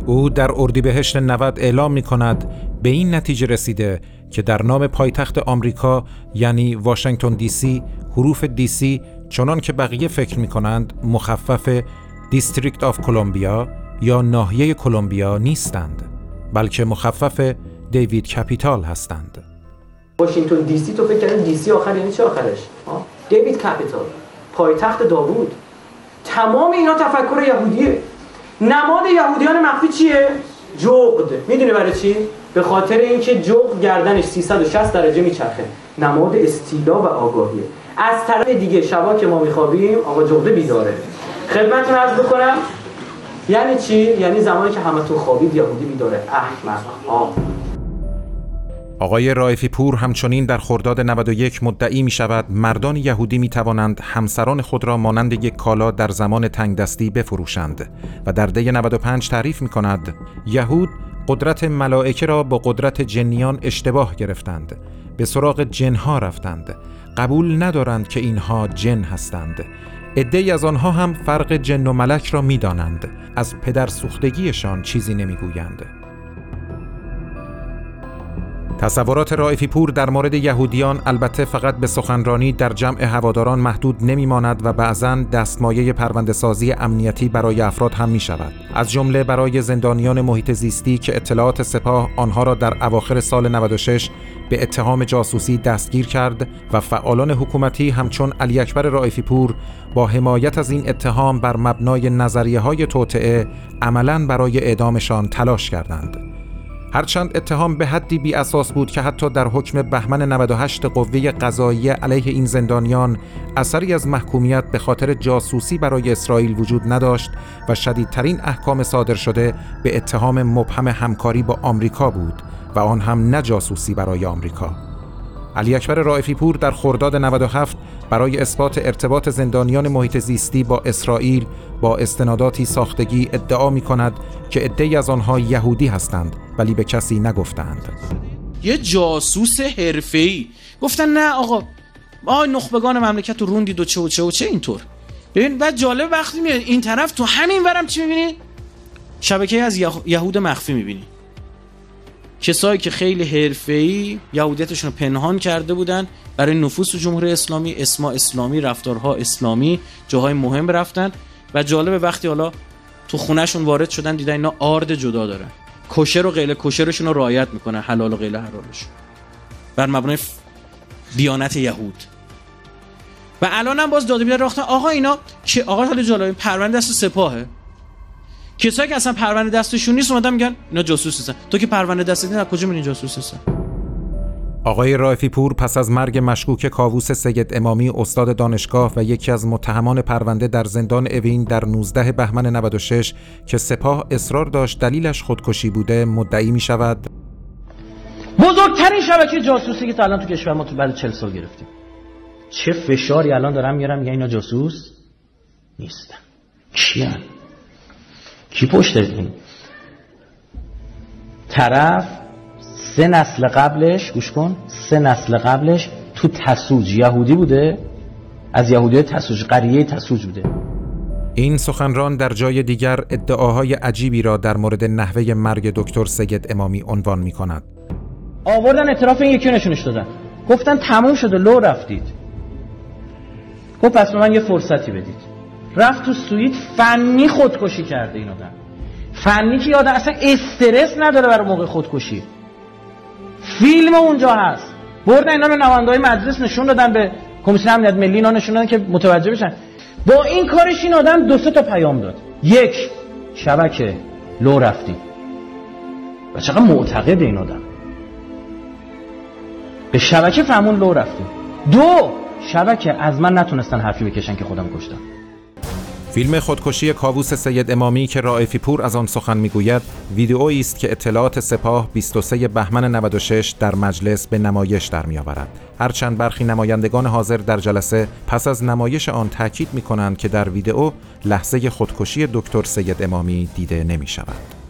D: او در اردیبهشت 90 اعلام می کند به این نتیجه رسیده که در نام پایتخت آمریکا یعنی واشنگتن DC حروف DC چنان که بقیه فکر می کنند مخفف District of Columbia یا ناحیه کلمبیا نیستند. بلکه مخفف David Capital هستند.
B: واشنگتن DC تو فکر کردی DC آخر یعنی چه آخرش؟ دیوید کپیتال. پایتخت داوود. تمام اینا تفکر یهودیه. نماد یهودیان مخفی چیه؟ جغد. می‌دونی برای چی؟
K: به خاطر اینکه جغ گردنش 360 درجه میچرخه. نماد استیلا و آگاهیه از طرف دیگه شبا که ما میخوابیم آقا جغده بیداره. خدمتتون عرض بکنم یعنی چی؟ یعنی زمانی که همتون خوابید یهودی بیداره احمق ها
D: آقای رائفی پور همچنین در خرداد 91 مدعی می شود مردان یهودی می توانند همسران خود را مانند یک کالا در زمان تنگ دستی بفروشند. و در دی 95 تعریف می کند یهود قدرت ملائکه را با قدرت جنیان اشتباه گرفتند. به سراغ جنها رفتند. قبول ندارند که اینها جن هستند. عدهای از آنها هم فرق جن و ملک را می دانند. از پدر سوختگیشان چیزی نمی‌گویند. تصورات رائفی پور در مورد یهودیان البته فقط به سخنرانی در جمع هواداران محدود نمیماند و بعضا دستمایه پرونده سازی امنیتی برای افراد هم می شود. از جمله برای زندانیان محیط زیستی که اطلاعات سپاه آنها را در اواخر سال 96 به اتهام جاسوسی دستگیر کرد و فعالان حکومتی همچون علی اکبر رائفی پور با حمایت از این اتهام بر مبنای نظریه های توطعه عملا برای اعدامشان تلاش کردند. هرچند اتهام به حدی بی اساس بود که حتی در حکم بهمن 98 قوه قضایی علیه این زندانیان اثری از محکومیت به خاطر جاسوسی برای اسرائیل وجود نداشت و شدیدترین احکام صادر شده به اتهام مبهم همکاری با آمریکا بود و آن هم نه جاسوسی برای آمریکا. علی اکبر رائفی پور در خرداد 97 برای اثبات ارتباط زندانیان محیط زیستی با اسرائیل با استناداتی ساختگی ادعا می کند که عدهای از آنها یهودی هستند ولی به کسی نگفتند
L: یه جاسوس حرفه‌ای. گفتن نه آقا آ نخبگان مملکت رو روندید و چه و چه و چه اینطور. ببین بعد جالب وقتی میاد این طرف تو همین ورم چی می‌بینی؟ شبکه از یهود مخفی می‌بینی. کسایی که خیلی حرفه‌ای یهودیتشون پنهان کرده بودن برای نفوس جمهوری اسلامی اسما اسلامی رفتارها اسلامی جاهای مهم رفتن و جالب وقتی حالا تو خونهشون وارد شدن دیدن اینا آرد جدا دارن. کشر و غیر کشرشون رو رعایت می‌کنن حلال و غیر حلالش بر مبنای دیانت یهود. و الان هم باز داده بیدار راختن آقا اینا که آقا حالا جالب پرونده دست سپاهه. کسایی که اصلا پرونده دستشون نیست اومدن میگن اینا جاسوس هستن تو که پرونده دست نیست کجا می‌بینی جاسوس هستن
D: آقای رائفی پور پس از مرگ مشکوک کاووس سید امامی استاد دانشگاه و یکی از متهمان پرونده در زندان اوین در 19 بهمن 96 که سپاه اصرار داشت دلیلش خودکشی بوده مدعی می شود
B: بزرگترین شبکه جاسوسی که تا الان تو کشور ما تو بعد 40 سال گرفتیم. چه فشاری الان دارم میارم میگن اینا جاسوس نیستن. کیان؟ کی پشت این؟ طرف سه نسل قبلش گوش کن سه نسل قبلش تو تسوج یهودی بوده از یهودی تسوج قریه تسوج بوده.
D: این سخنران در جای دیگر ادعاهای عجیبی را در مورد نحوه مرگ دکتر سید امامی عنوان می کند.
B: آوردن اعتراف این یکی نشونش دادن. گفتن تموم شده لو رفتید. گفت پس من یه فرصتی بدید. رفت تو سویت فنی خودکشی کرده این آدم. فنی که یادم اصلا استرس نداره برای موقع خودکشی. فیلم اونجا هست. بردن اینا رو های مجلس نشون دادن به کمیسیون امنیت ملی اینا نشون دادن که متوجه بشن. با این کارش این آدم دو سه تا پیام داد. یک شبکه لو رفتی. و چقدر معتقد این آدم. به شبکه فهمون لو رفتی. دو شبکه از من نتونستن حرفی بکشن که خودم کشتم.
D: فیلم خودکشی کاووس سید امامی که رائفی پور از آن سخن می‌گوید ویدئویی است که اطلاعات سپاه 23 بهمن 96 در مجلس به نمایش در میآورد هرچند برخی نمایندگان حاضر در جلسه پس از نمایش آن تاکید می کنند که در ویدئو لحظه خودکشی دکتر سید امامی دیده نمی شود.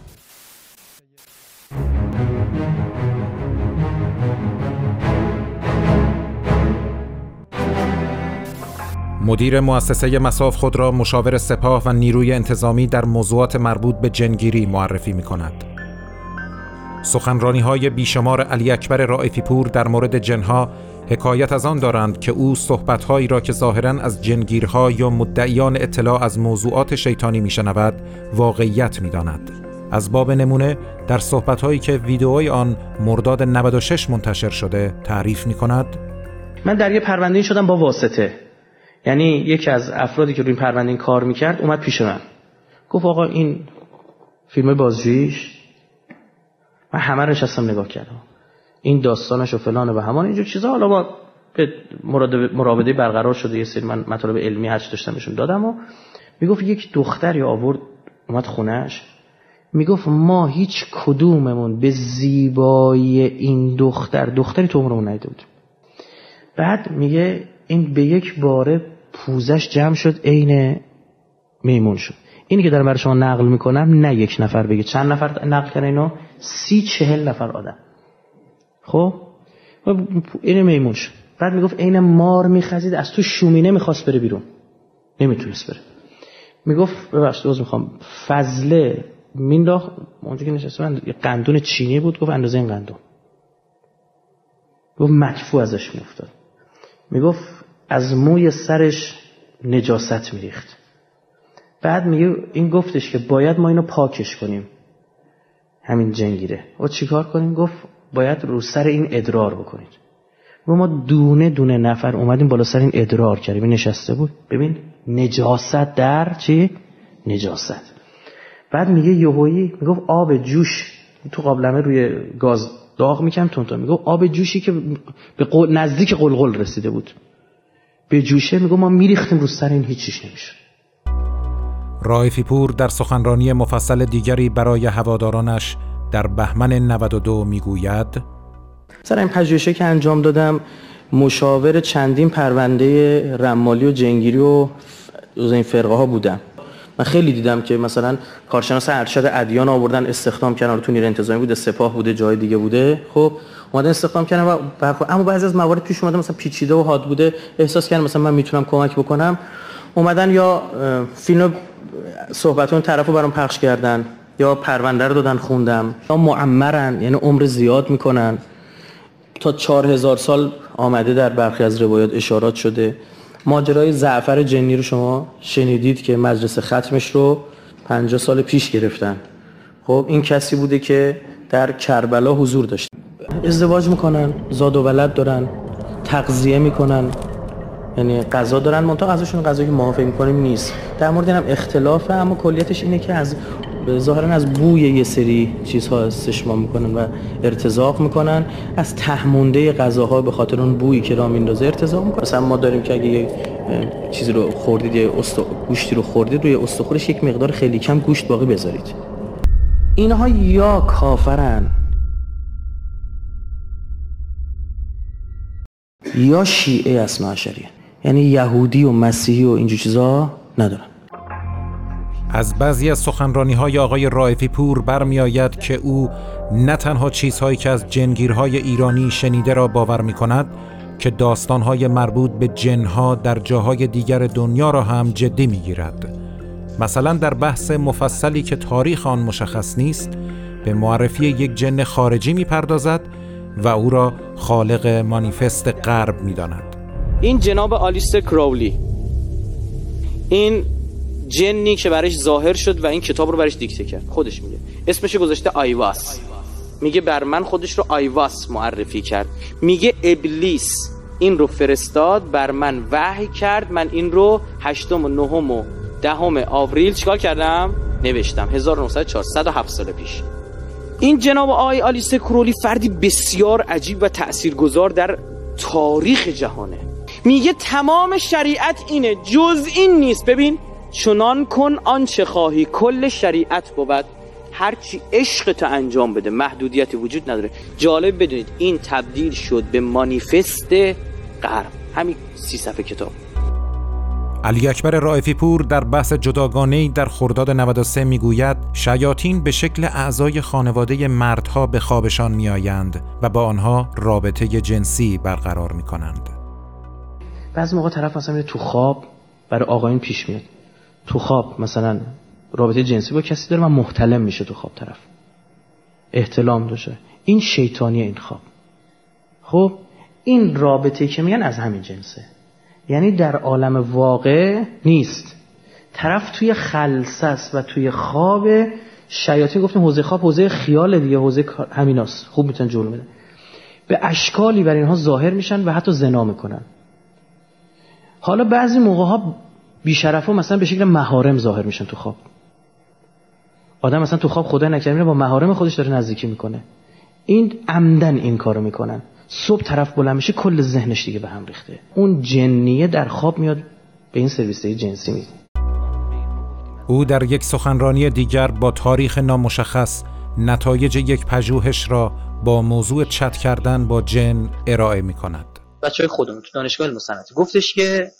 D: مدیر مؤسسه مساف خود را مشاور سپاه و نیروی انتظامی در موضوعات مربوط به جنگیری معرفی می کند. سخنرانی های بیشمار علی اکبر رائفی پور در مورد جنها حکایت از آن دارند که او صحبتهایی را که ظاهرا از جنگیرها یا مدعیان اطلاع از موضوعات شیطانی میشنود واقعیت می‌داند. از باب نمونه در صحبتهایی که ویدئوی آن مرداد 96 منتشر شده تعریف می کند
B: من در یه پرونده شدم با واسطه یعنی یکی از افرادی که روی این پرونده این کار می‌کرد اومد پیش من. گفت آقا این فیلم بازجوییش؟ من همه رو نشستم نگاه کردم. این داستانش و فلان و همان اینجور چیزا. حالا با مراوده برقرار شده یه سری من مطالب علمی هرچی داشتم بهشون دادم و می‌گفت یک دختری آورد اومد خونش می‌گفت ما هیچ کدوممون به زیبایی این دختر دختری تو عمرمون نیده بود بعد میگه این به یک باره پوزش جمع شد عین میمون شد. اینی که دارم برای شما نقل می‌کنم نه یک نفر بگه چند نفر نقل کنه اینو؟ سی چهل نفر آدم. خب؟ این میمون شد. بعد می‌گفت عین مار میخزید از تو شومینه می‌خواست بره بیرون. نمی‌تونست بره. می‌گفت ببخشید دوز می‌خوام. فضله مینداخت. اونجا که نشسته من قندون چینی بود. گفت اندازه این قندون. گفت مکفو ازش میافتاد. می‌گفت از موی سرش نجاست میریخت. بعد میگه این گفتش که باید ما اینو پاکش کنیم. همین جنگیره. و چیکار کنیم؟ گفت باید رو سر این ادرار بکنید و ما دونه دونه نفر اومدیم بالا سر این ادرار کردیم. نشسته بود. ببین نجاست در چی؟ نجاست. بعد میگه یهویی می‌گفت آب جوش. تو قابلمه روی گاز داغ می‌کنم تون می‌گفت آب جوشی که به نزدیک قلقل رسیده بود. به جوشه میگو ما میریختیم رو سر این هیچیش نمی‌شد.
D: رائفی پور در سخنرانی مفصل دیگری برای هوادارانش در بهمن 92 می‌گوید
B: سر این پژوهشی که انجام دادم مشاور چندین پرونده رمالی و جنگیری و این فرقه ها بودم. من خیلی دیدم که مثلا کارشناس ارشد ادیان آوردن استخدام کردن. تو نیروی انتظامی بوده سپاه بوده جای دیگه بوده. خب اومدن استخدام کردن و اما بعضی از موارد پیش اومده مثلا پیچیده و حاد بوده. احساس کردن مثلا من می‌تونم کمک بکنم. اومدن یا فیلم صحبت اون طرفو برام پخش کردن یا پرونده رو دادن خوندم. یا معمرن یعنی عمر زیاد می‌کنن. تا چهار هزار سال آمده در برخی از روایات اشارات شده. ماجرای زعفر جنی رو شما شنیدید که مجلس ختمش رو 50 سال پیش گرفتن. خب این کسی بوده که در کربلا حضور داشت. ازدواج می‌کنن زاد و ولد دارن تغذیه می‌کنن یعنی غذا دارن. منتها غذاشون غذایی که ما می‌کنیم نیست. در مورد اینم اختلافه اما کلیتش اینه که از ظاهرا از بوی یه سری چیزها استشمام می‌کنن و ارتزاق می‌کنن. از تهمونده غذاها به خاطر اون بویی که را میندازه ارتزاق می‌کنن. مثلا ما داریم که اگه یه چیزی رو خوردید یه گوشتی رو خوردید روی استخورش یک مقدار خیلی کم گوشت باقی بذارید. اینها یا کافرن یا شیعه اسنا عشریه. یعنی یهودی و مسیحی و اینجور چیزا ندارن.
D: از بعضی از سخنرانی های آقای رائفی پور برمیآید که او نه تنها چیزهایی که از جنگیرهای ایرانی شنیده را باور می کند که داستانهای مربوط به جنها در جاهای دیگر دنیا را هم جدی می گیرد. مثلا در بحث مفصلی که تاریخ آن مشخص نیست به معرفی یک جن خارجی می پردازد و او را خالق مانیفست غرب می داند.
M: این جناب آلیستر کراولی این جنی که برش ظاهر شد و این کتاب رو برش دیکته کرد. خودش میگه. اسمش گذاشته آیواس میگه بر من خودش رو آیواس معرفی کرد. میگه ابلیس این رو فرستاد بر من وحی کرد. من این رو هشتم و نهم و دهم آوریل چیکار کردم؟ نوشتم. 1904 107 سال پیش. این جناب آی آلیس کرولی فردی بسیار عجیب و تاثیرگذار در تاریخ جهانه. میگه تمام شریعت اینه. جز این نیست. ببین چنان کن آنچه خواهی کل شریعت بود. هرچی عشق تو انجام بده محدودیتی وجود نداره. جالب بدونید این تبدیل شد به مانیفست غرب. همین سی صفحه کتاب.
D: علی اکبر رائفی پور در بحث جداگانه در خرداد 93 می‌گوید شیاطین به شکل اعضای خانواده مردها به خوابشان میآیند و با آنها رابطه جنسی برقرار می کنند.
B: بعضی موقع طرف مثلا تو خواب برای آقایون پیش میاد. تو خواب مثلا رابطه جنسی با کسی داره و محتلم میشه تو خواب طرف. احتلام داشته. این شیطانی این خواب. خب این رابطه که میگن از همین جنسه. یعنی در عالم واقع نیست. طرف توی خلصه و توی خواب شیاطین گفتیم حوزه خواب حوزه خیال دیگه حوزه همیناست. خوب می‌تونن جلو بده به اشکالی بر اینها ظاهر میشن و حتی زنا می‌کنن. حالا بعضی موقع ها بیشرف ها مثلا به شکل مهارم ظاهر میشن تو خواب. آدم مثلا تو خواب خدا نکرده با مهارم خودش داره نزدیکی می‌کنه. این عمدن این کارو می‌کنن. صبح طرف بلند میشه کل ذهنش دیگه به هم ریخته. اون جنیه در خواب میاد به این سرویس جنسی میده
D: او در یک سخنرانی دیگر با تاریخ نامشخص نتایج یک پژوهش را با موضوع چت کردن با جن ارائه می کند.
M: بچه های خودمون تو دانشگاه علم گفتش که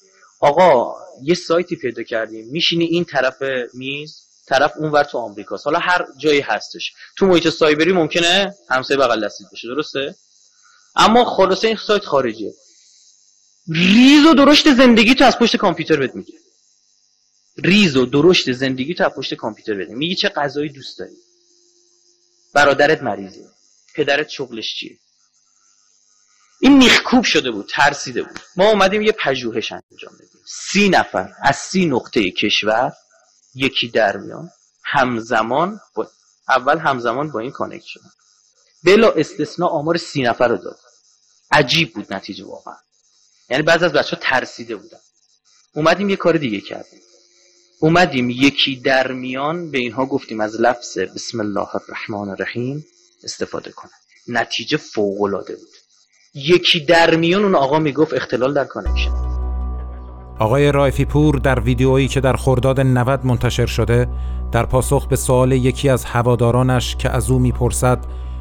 M: آقا یه سایتی پیدا کردیم. میشینی این طرف میز طرف اونور تو آمریکاست. حالا هر جایی هستش. تو محیط سایبری ممکنه همسایه بغل دستید بشه درسته؟ اما خلاصه این سایت خارجیه. ریز و درشت زندگی تو از پشت کامپیوتر بهت میگه. ریز و درشت زندگی تو از پشت کامپیوتر بده میگی چه غذایی دوست داری؟ برادرت مریضه. پدرت شغلش چیه؟ این میخکوب شده بود ترسیده بود. ما اومدیم یه پژوهش انجام بدیم. سی نفر از سی نقطه کشور یکی در میان همزمان با... اول همزمان با این connect شدن. بلا استثناء آمار سی نفر رو داد. عجیب بود نتیجه واقعا. یعنی بعض از بچه ها ترسیده بودن. اومدیم یه کار دیگه کردیم. اومدیم یکی در میان به اینها گفتیم از لفظ بسم الله الرحمن الرحیم استفاده کنن. نتیجه فوق العاده بود. یکی در میان اون آقا می‌گفت اختلال در connection
D: آقای رائفی پور در ویدیویی که در خرداد 90 منتشر شده در پاسخ به سوال یکی از هوادارانش که از او می‌پرسد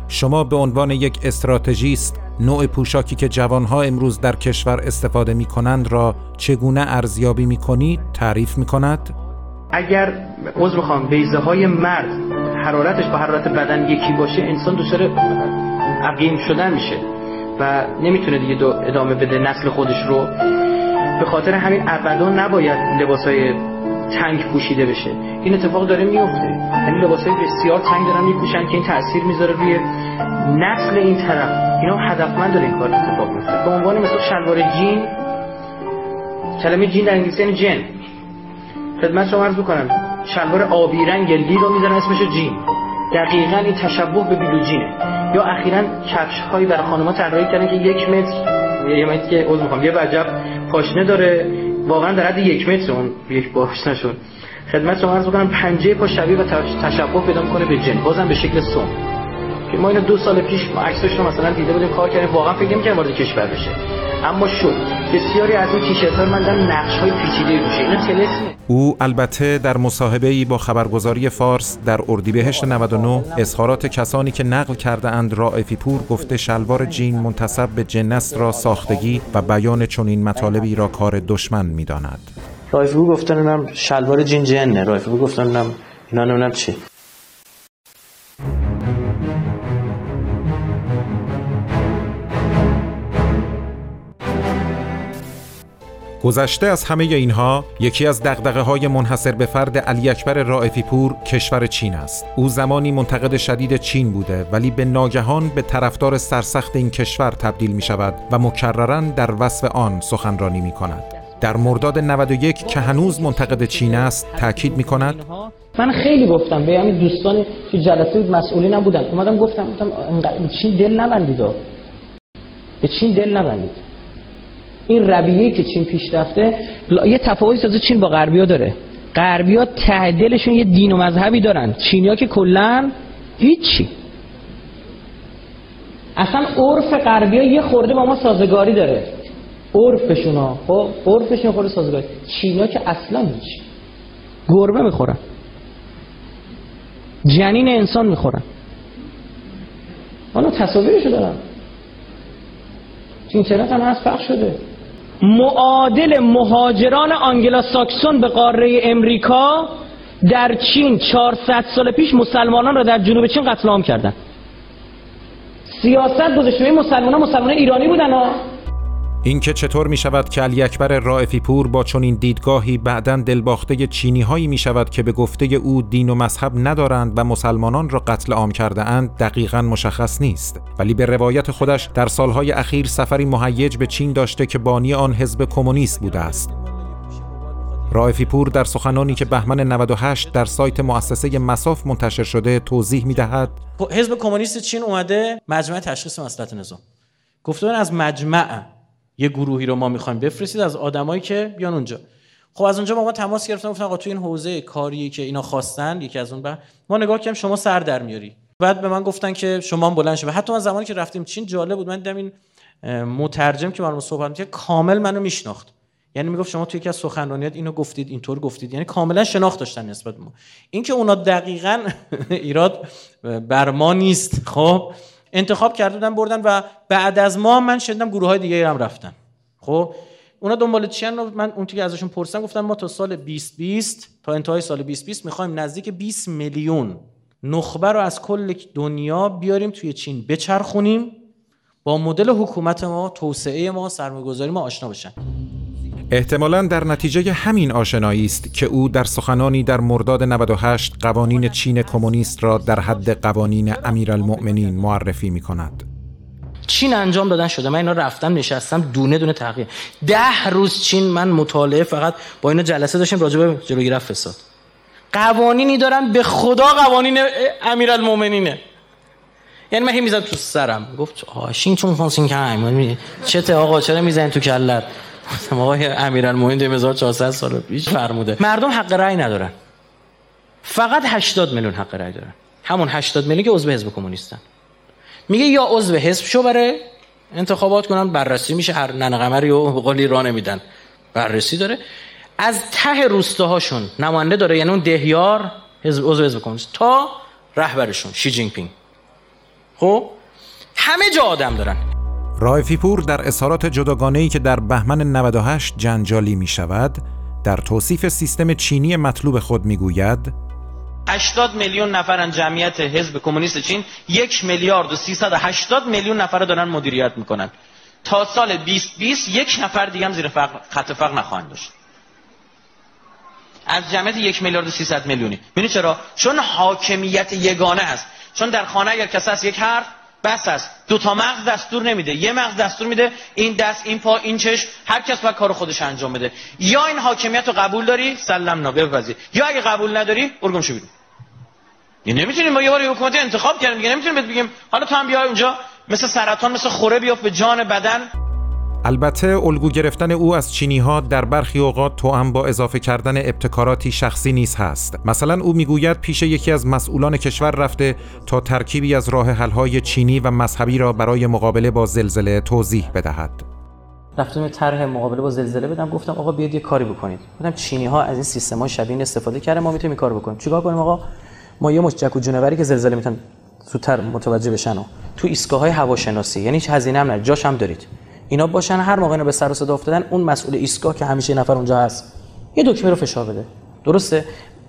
D: شما به عنوان یک استراتژیست نوع پوشاکی که جوانها امروز در کشور استفاده می کنند را چگونه ارزیابی می کنید تعریف می کند؟
B: اگر عضو بخوام بیزه های مرد حرارتش با حرارت بدن یکی باشه انسان دچار عقیم شدن میشه و نمی‌تونه دیگه ادامه بده نسل خودش رو به خاطر همین ابدا نباید لباسای تنگ پوشیده بشه. این اتفاق داره میفته. یعنی لباسای بسیار تنگ دارن میپوشن که این تاثیر می‌ذاره روی نسل این طرف. اینا هدفمند داره این کار اتفاق میفته. به عنوان مثل شلوار جین کلمه جین در انگلیسی یعنی جن. خدمت شما عرض بکنم شلوار آبی رنگ لی رو می‌ذارن اسمش جین. دقیقا این تشبه به بیلوجینه. یا اخیرا کفش هایی برای خانم‌ها طراحی کردن که یک متر یه متر که عذر می‌خوام یه وجب پاشنه داره. واقعا در حد یک متر اون یک پاشنهشون خدمت شما عرض بکنم پنجه پا شبیه و تشبه پیدا کنه به جن بازم به شکل سوم که ما اینو دو سال پیش ما عکسش رو مثلا دیده بودیم کار کردیم واقعا فکر نمی‌کردیم وارد کشور بشه. اما شد. بسیاری از این تیشرت ها من در نقش های پیچیده روشه اینا تلسمه
D: او البته در مصاحبه ای با خبرگزاری فارس در اردیبهشت 99 اظهارات کسانی که نقل کرده اند رائفی پور گفته شلوار جین منتصب به جنست را ساختگی و بیان چنین مطالبی را کار دشمن می‌داند.
B: رائفی پور گفتن شلوار جین جنه. رائفی پور گفتن اینا نمی‌دونم چی.
D: گذشته از همه اینها یکی از دقدقه های منحصر به فرد علی اکبر رائفی پور کشور چین است. او زمانی منتقد شدید چین بوده ولی به ناگهان به طرفدار سرسخت این کشور تبدیل می شود و مکررا در وصف آن سخنرانی می کند در مرداد 91 که هنوز منتقد چین است تاکید می کند
J: من خیلی گفتم به همین دوستان که جلسه بود مسئولین هم بودن. اومدم گفتم گفتم چین دل نبندید به چین دل نبندید. این رویه‌ای که چین پیش رفته یه تفاوتی سازه چین با غربیا داره. غربیا ته دلشون یه دین و مذهبی دارن. چینیا که کلا هیچی. اصلا عرف غربیا یه خورده با ما سازگاری داره. عرفشون ها. خب عرفشون خورده سازگاری. چینا که اصلا هیچ. گربه می‌خورن. جنین انسان می‌خورن. حالا تصاویرشو دارم. اینترنت هم هست پخش شده. معادل مهاجران آنگلوساکسون به قاره امریکا در چین 400 سال پیش مسلمانان را در جنوب چین قتل عام کردن سیاست گذاشته مسلمانان مسلمان ایرانی بودن ها.
D: اینکه چطور می شود که علی اکبر رائفی پور با چنین دیدگاهی بعدا دلباخته چینی هایی می شود که به گفته او دین و مذهب ندارند و مسلمانان را قتل عام کرده اند دقیقا مشخص نیست. ولی به روایت خودش در سالهای اخیر سفری مهیج به چین داشته که بانی آن حزب کمونیست بوده است. رائفی پور در سخنانی که بهمن 98 در سایت مؤسسه مساف منتشر شده توضیح می دهد
L: حزب کمونیست چین اومده مجمع تشخیص مسئلات نظام. گفته از مجمع یه گروهی رو ما می‌خوایم بفرستید از آدمایی که بیان اونجا. خب از اونجا ما, ما تماس گرفتن گفتن آقا تو این حوزه کاری که اینا خواستن یکی از اون بعد ما نگاه کردیم شما سر در میاری.
N: بعد به من گفتن که شما هم بلند شو. حتی من زمانی که رفتیم چین جالب بود. من دیدم این مترجم که برام صحبت می‌کرد کامل منو میشناخت. یعنی می‌گفت شما توی یکی از سخنرانیات اینو گفتید اینطور گفتید. یعنی کاملا شناخت داشتن نسبت ما. این که اونا دقیقا ایراد بر ما نیست. خب انتخاب کردن بردن و بعد از ما من شدیدم گروه های دیگه هم رفتن. خب اونا دنبال چی من اون که ازشون پرسیدم گفتن ما تا سال 2020 تا انتهای سال 2020 می‌خوایم نزدیک 20 میلیون نخبه رو از کل دنیا بیاریم توی چین بچرخونیم با مدل حکومت ما توسعه ما سرمایه‌گذاری ما آشنا بشن.
D: احتمالا در نتیجه همین آشنایی است که او در سخنانی در مرداد 98 قوانین چین کمونیست را در حد قوانین امیرالمؤمنین معرفی می کند.
B: چین انجام دادن شده. من اینا رفتم نشستم دونه دونه تحقیق ده روز چین من مطالعه فقط با اینا جلسه داشتیم راجع به جلوگیری فساد. قوانینی دارن به خدا قوانین امیرالمؤمنینه. یعنی من می‌زد تو سرم. گفت آشین چون فونسین که چته آقا چرا می‌زنی تو کلت؟ آقای امیرالمومنین 2400 سال پیش فرموده. مردم حق رأی ندارن. فقط 80 میلیون حق رأی دارن. همون 80 میلیون که عضو حزب کمونیستن. میگه یا عضو حزب شو بره انتخابات کنن بررسی میشه هر ننقمری و قولی را نمیدن. بررسی داره. از ته روستاهاشون نماینده داره یعنی اون دهیار حزب عضو حزب کمونیست تا رهبرشون شی جینگ پینگ خب؟ همه جا آدم دارن.
D: رائفی پور در اظهارات جداگانه‌ای که در بهمن 98 جنجالی می شود در توصیف سیستم چینی مطلوب خود می گوید
O: 80 میلیون نفرن جمعیت حزب کمونیست چین یک میلیارد و 380 میلیون نفر دارن مدیریت می‌کنن. تا سال 2020 یک نفر دیگه هم زیر فقر خط فقر نخواهند داشت. از جمعیت یک میلیارد و 300 میلیونی. ببینید چرا؟ چون حاکمیت یگانه است. چون در خانه اگر کسی یک حرف بس است. دو تا مغز دستور نمیده. یه مغز دستور میده. این دست این پا این چش هر کس باید کار خودش انجام بده. یا این حاکمیت رو قبول داری؟ سلام نابه بپذیر. یا اگه قبول نداری برگم شو بیرون نمی‌تونیم ما یه بار حکومت انتخاب کردیم دیگه نمی‌تونیم بگیم. حالا تو هم بیا اونجا. مثل سرطان مثل خوره بیافت به جان بدن.
D: البته الگو گرفتن او از چینی ها در برخی اوقات تو هم با اضافه کردن ابتکاراتی شخصی نیز هست. مثلا او می‌گوید پیش یکی از مسئولان کشور رفته تا ترکیبی از راه های چینی و مذهبی را برای مقابله با زلزله توضیح بدهد.
B: رفتم طرح مقابله با زلزله بدم گفتم آقا بیاید یه کاری بکنید. گفتم چینی ها از این سیستم های شبیه استفاده کردن ما می‌تونیم کار بکنیم. چیکار کنیم آقا؟ ما یه مش جک و جونوری که زلزله می‌تونن زودتر متوجه بشن و تو ایستگاه های هواشناسی یعنی هیچ هزینه هم نه جاش هم دارید. اینا باشن هر موقع به سر و صدا افتادن اون مسئول ایستگاه که همیشه نفر اونجا هست یه دکمه رو فشار بده. درسته؟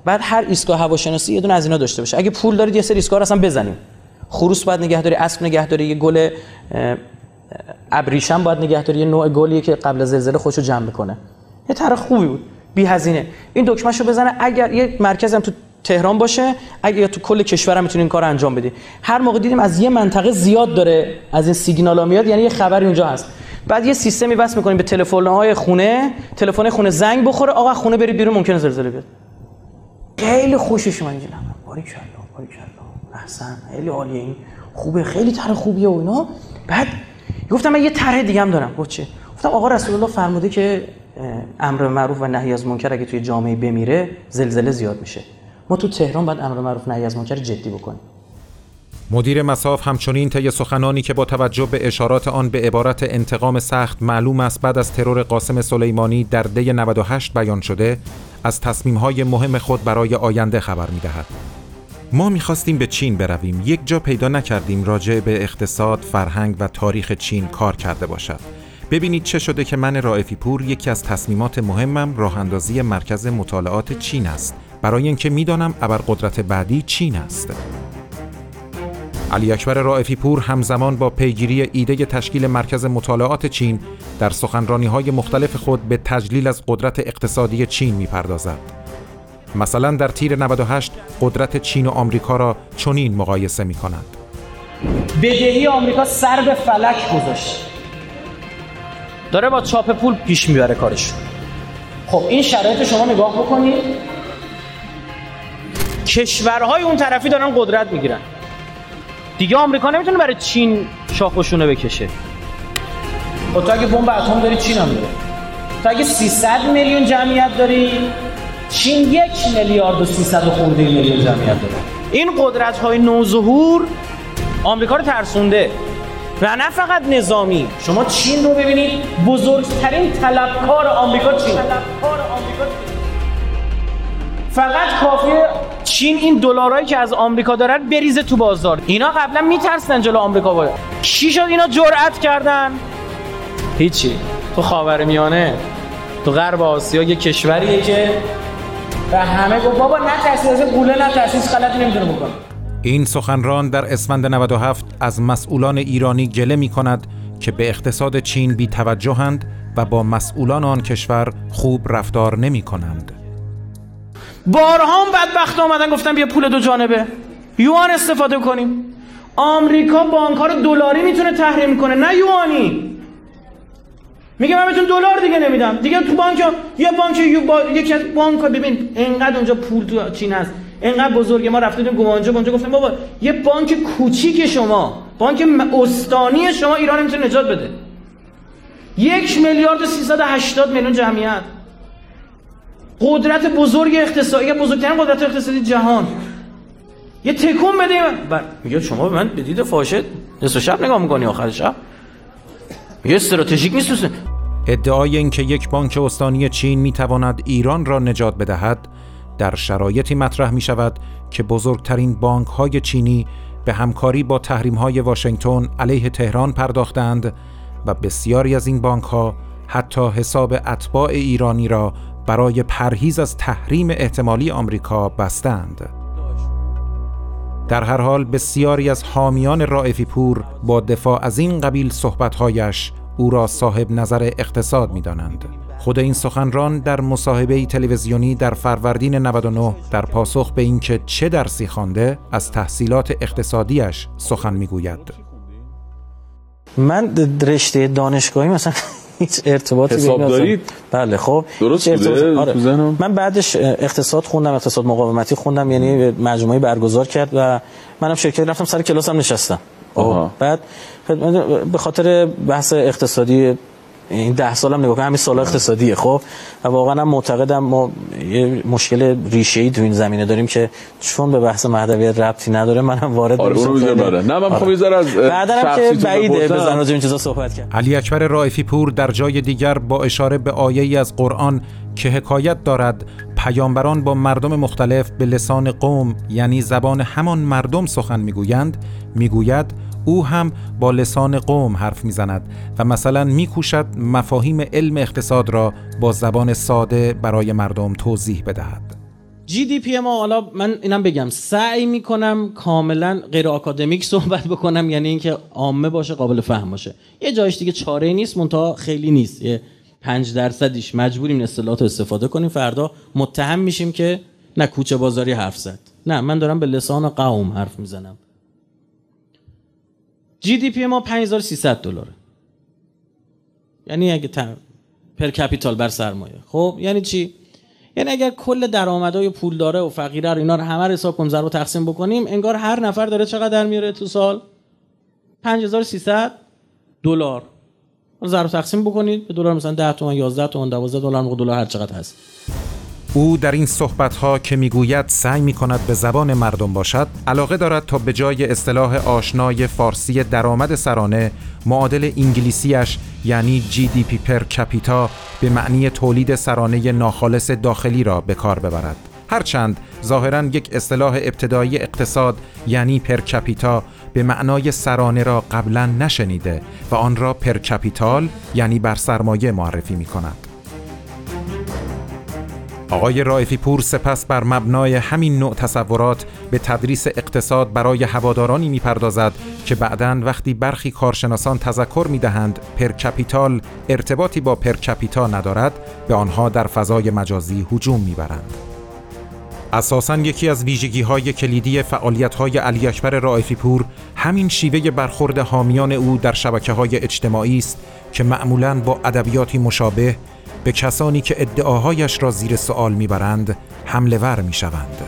B: بعد هر ایستگاه هواشناسی یه دونه از اینا داشته باشه. اگه پول دارید یه سری ایستگاه اصلا بزنیم خروس باید نگهداری اسب نگهداری یه گل ابریشم باید نگهداری یه نوع گلیه که قبل از زلزله خودشو جمع می‌کنه یه طرح خوبی بود. بی هزینه این دکمهشو بزنه. اگر یه مرکز هم تو تهران باشه اگه تو کل کشور هم این کار انجام بدی. هر موقع دیدیم از یه منطقه زیاد داره از این سیگنال میاد یعنی یه خبری اونجا هست. بعد یه سیستمی بس می‌کنیم به تلفن های خونه تلفن خونه زنگ بخوره آقا خونه برید بیرون ممکنه زلزله بیاد. خیلی خوشش من اینجوری باری کلا باری کلا احسن. خیلی عالیه این. خوبه خیلی طرح خوبیه و اینا. بعد گفتم من یه طرح دیگه هم دارم. گفت چه؟ گفتم آقا رسول الله فرموده که امر معروف و نهی از منکر اگه توی جامعه بمیره زلزله زیاد میشه. ما تو تهران باید امر معروف نهی از منکر جدی بکنیم.
D: مدیر مساف همچنین طی سخنانی که با توجه به اشارات آن به عبارت انتقام سخت معلوم است بعد از ترور قاسم سلیمانی در دی 98 بیان شده از تصمیم‌های مهم خود برای آینده خبر می‌دهد. ما می‌خواستیم به چین برویم یک جا پیدا نکردیم راجع به اقتصاد، فرهنگ و تاریخ چین کار کرده باشد. ببینید چه شده که من رائفی پور یکی از تصمیمات مهمم راه اندازی مرکز مطالعات چین است برای اینکه می‌دانم ابرقدرت بعدی چین است. علی اکبر رائفی پور همزمان با پیگیری ایده تشکیل مرکز مطالعات چین در سخنرانی های مختلف خود به تجلیل از قدرت اقتصادی چین می‌پردازد. مثلا در تیر 98 قدرت چین و آمریکا را چنین مقایسه می کند.
B: بدهی آمریکا سر به فلک گذاشت. داره با چاپ پول پیش می‌بره کارش. خب این شرایط شما نگاه بکنید کشورهای اون طرفی دارن قدرت می‌گیرن دیگه آمریکا نمی‌تونه برای چین شاخشونه بکشه. خب تو اگه بمب اتم داری چین هم داره. تو اگه 300 میلیون جمعیت داری چین یک میلیارد و 300 خورده میلیون جمعیت داره. این قدرت های نوظهور آمریکا رو ترسونده. و نه فقط نظامی. شما چین رو ببینید بزرگترین طلبکار آمریکا چین. فقط کافیه چین این دلارایی که از آمریکا دارن بریزه تو بازار. اینا قبلا میترسن جلو آمریکا باید چی شد اینا جرأت کردن؟ هیچی. تو خاورمیانه تو غرب آسیا یه کشوریه که و همه گفت بابا نترسید از قوله نترسید غلطی نمی‌تونه بکنه
D: این سخنران در اسفند 97 از مسئولان ایرانی گله می کند که به اقتصاد چین بی توجهند و با مسئولان آن کشور خوب رفتار نمی کنند.
B: بارها هم بدبخت آمدن گفتن بیا پول دو جانبه. یوان استفاده کنیم. آمریکا بانک رو دلاری می‌تونه تحریم کنه نه یوانی. میگه من بهتون دلار دیگه نمیدم. دیگه تو بانک یه بانک یو با... یکی از بانک ببین انقدر اونجا پول تو چین هست. انقدر بزرگه. ما رفتیم گوانجا اونجا گفتیم بابا یه بانک کوچیک شما بانک استانی شما ایران می‌تونه نجات بده. یک میلیارد و 380 میلیون جمعیت. قدرت بزرگ اقتصادی بزرگترین قدرت اقتصادی جهان. یه تکون بده. بر میگه شما به من به دید فاشه نصف شب نگاه می‌کنی آخر شب. یه استراتژیک نیست.
D: ادعای اینکه یک بانک استانی چین می‌تواند ایران را نجات بدهد در شرایطی مطرح می شود که بزرگترین بانک های چینی به همکاری با تحریم های واشنگتن علیه تهران پرداختند و بسیاری از این بانک ها حتی حساب اتباع ایرانی را برای پرهیز از تحریم احتمالی آمریکا بستند. در هر حال بسیاری از حامیان رائفی پور با دفاع از این قبیل صحبتهایش او را صاحب نظر اقتصاد می دانند. خود این سخنران در مصاحبه تلویزیونی در فروردین 99 در پاسخ به اینکه چه درسی خوانده از تحصیلات اقتصادیش سخن می‌گوید.
P: من رشته دانشگاهی مثلا هیچ ارتباطی
Q: حساب دارید؟
P: بله خب
Q: درست بوده
P: آره. من بعدش اقتصاد خوندم اقتصاد مقاومتی خوندم یعنی مجموعه برگزار کرد و منم شرکت رفتم سر کلاسم نشستم
Q: آها.
P: بعد به خاطر بحث اقتصادی این ده سالم نگاه کنم همین سال اقتصادیه خب؟ و واقعا هم معتقدم ما یه مشکل ریشه ای تو این زمینه داریم که چون به بحث مهدویت ربطی نداره منم وارد
Q: آره بعدا نه من می‌خوام یه از
P: بعدا که بعیده بزن راجع این چیزا صحبت کرد.
D: علی اکبر رائفی پور در جای دیگر با اشاره به آیه از قرآن که حکایت دارد پیامبران با مردم مختلف به لسان قوم یعنی زبان همان مردم سخن می‌گویند می‌گوید او هم با لسان قوم حرف می‌زند و مثلا میکوشد مفاهیم علم اقتصاد را با زبان ساده برای مردم توضیح بدهد.
B: جی دی پی ما حالا من اینم بگم سعی می‌کنم کاملا غیر آکادمیک صحبت بکنم یعنی اینکه عامه باشه قابل فهم باشه. یه جایش دیگه چاره نیست منتها خیلی نیست. یه پنج درصدیش مجبوریم اصطلاحات استفاده کنیم. فردا متهم میشیم که نه کوچه بازاری حرف زد. نه من دارم به لسان قوم حرف می‌زنم. جی دی پی ما 5300 دلاره. یعنی اگه پر کپیتال بر سرمایه. خب یعنی چی؟ یعنی اگر کل درآمدهای پول داره و فقیره رو اینا رو همه حساب کنیم ضرب تقسیم بکنیم انگار هر نفر داره چقدر در میاره تو سال؟ 5300 دلار. ضرب تقسیم بکنید به دلار مثلا 10 تومن 11 تومن 12 دلار دلار هر چقدر هست.
D: او در این صحبتها که می‌گوید سعی می کند به زبان مردم باشد علاقه دارد تا به جای اصطلاح آشنای فارسی درآمد سرانه معادل انگلیسیش یعنی جی دی پی پر کپیتا به معنی تولید سرانه ناخالص داخلی را به کار ببرد هرچند ظاهرا یک اصطلاح ابتدایی اقتصاد یعنی per capita به معنای سرانه را قبلا نشنیده و آن را per capital یعنی بر سرمایه معرفی می کند. آقای رائفی پور سپس بر مبنای همین نوع تصورات به تدریس اقتصاد برای هوادارانی می‌پردازد که بعدا وقتی برخی کارشناسان تذکر می‌دهند per capital ارتباطی با per capita ندارد به آنها در فضای مجازی هجوم می‌برند. اساساً یکی از ویژگی های کلیدی فعالیت های علی اکبر رائفی پور همین شیوه برخورد حامیان او در شبکه های اجتماعی است که معمولاً با ادبیاتی مشابه به کسانی که ادعاهایش را زیر سوال می‌برند حمله ور می‌شوند.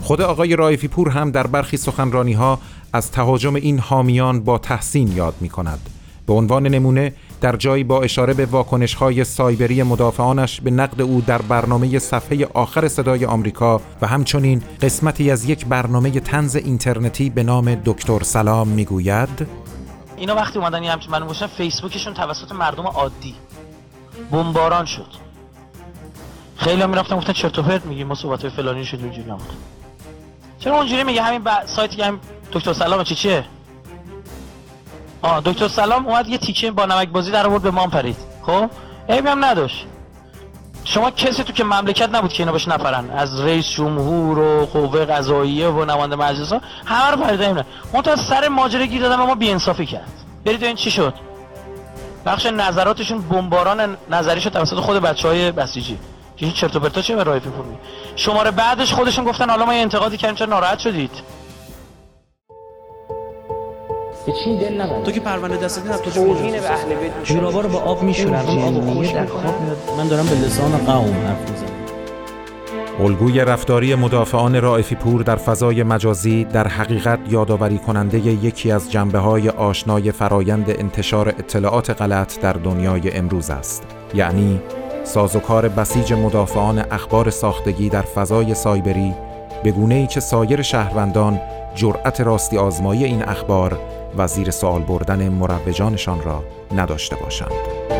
D: خود آقای رایفی پور هم در برخی سخنرانی ها از تهاجم این حامیان با تحسین یاد می کند. به عنوان نمونه در جایی با اشاره به واکنش های سایبری مدافعانش به نقد او در برنامه صفحه آخر صدای آمریکا و همچنین قسمتی از یک برنامه تنز اینترنتی به نام دکتر سلام می‌گوید
B: اینا وقتی اومدن یه همچین منو فیسبوکشون توسط مردم عادی. بمباران شد. خیلی هم می‌رفتن گفتن چرت و پرت میگی ما صحبت فلانی شد اونجوری نبود چرا اونجوری میگه همین ب... سایتی که هم دکتر سلام چی چیه؟ آه دکتر سلام اومد یه تیکه با نمک بازی در آورد به مان پرید. خب؟ عیبی هم نداشت. شما کسی تو که مملکت نبود که اینا بهش نپرن از رئیس جمهور و قوه قضاییه و نماینده مجلس ها همه رو اینا اون تا سر ماجرا گیر دادن ما بی‌انصافی کرد. برید این چی شد. بخش نظراتشون بمباران نظری شد توسط خود بچهای بسیجی. که این چرت و پرتا چه پور شماره بعدش خودشون گفتن حالا ما یه انتقادی کردیم چرا ناراحت شدید؟
J: به چی دل نبند
R: تو که پرونده دست دادی تو
J: توهین به اهل بیت جورابا رو با آب میشورن جنیه در خواب میاد من دارم به لسان قوم حرف می‌زنم.
D: الگوی رفتاری مدافعان رائفی پور در فضای مجازی در حقیقت یادآوری کننده یکی از جنبه های آشنای فرایند انتشار اطلاعات غلط در دنیای امروز است. یعنی سازوکار بسیج مدافعان اخبار ساختگی در فضای سایبری به گونه ای که سایر شهروندان جرأت راستی آزمایی این اخبار و زیر سوال بردن مروجانشان را نداشته باشند.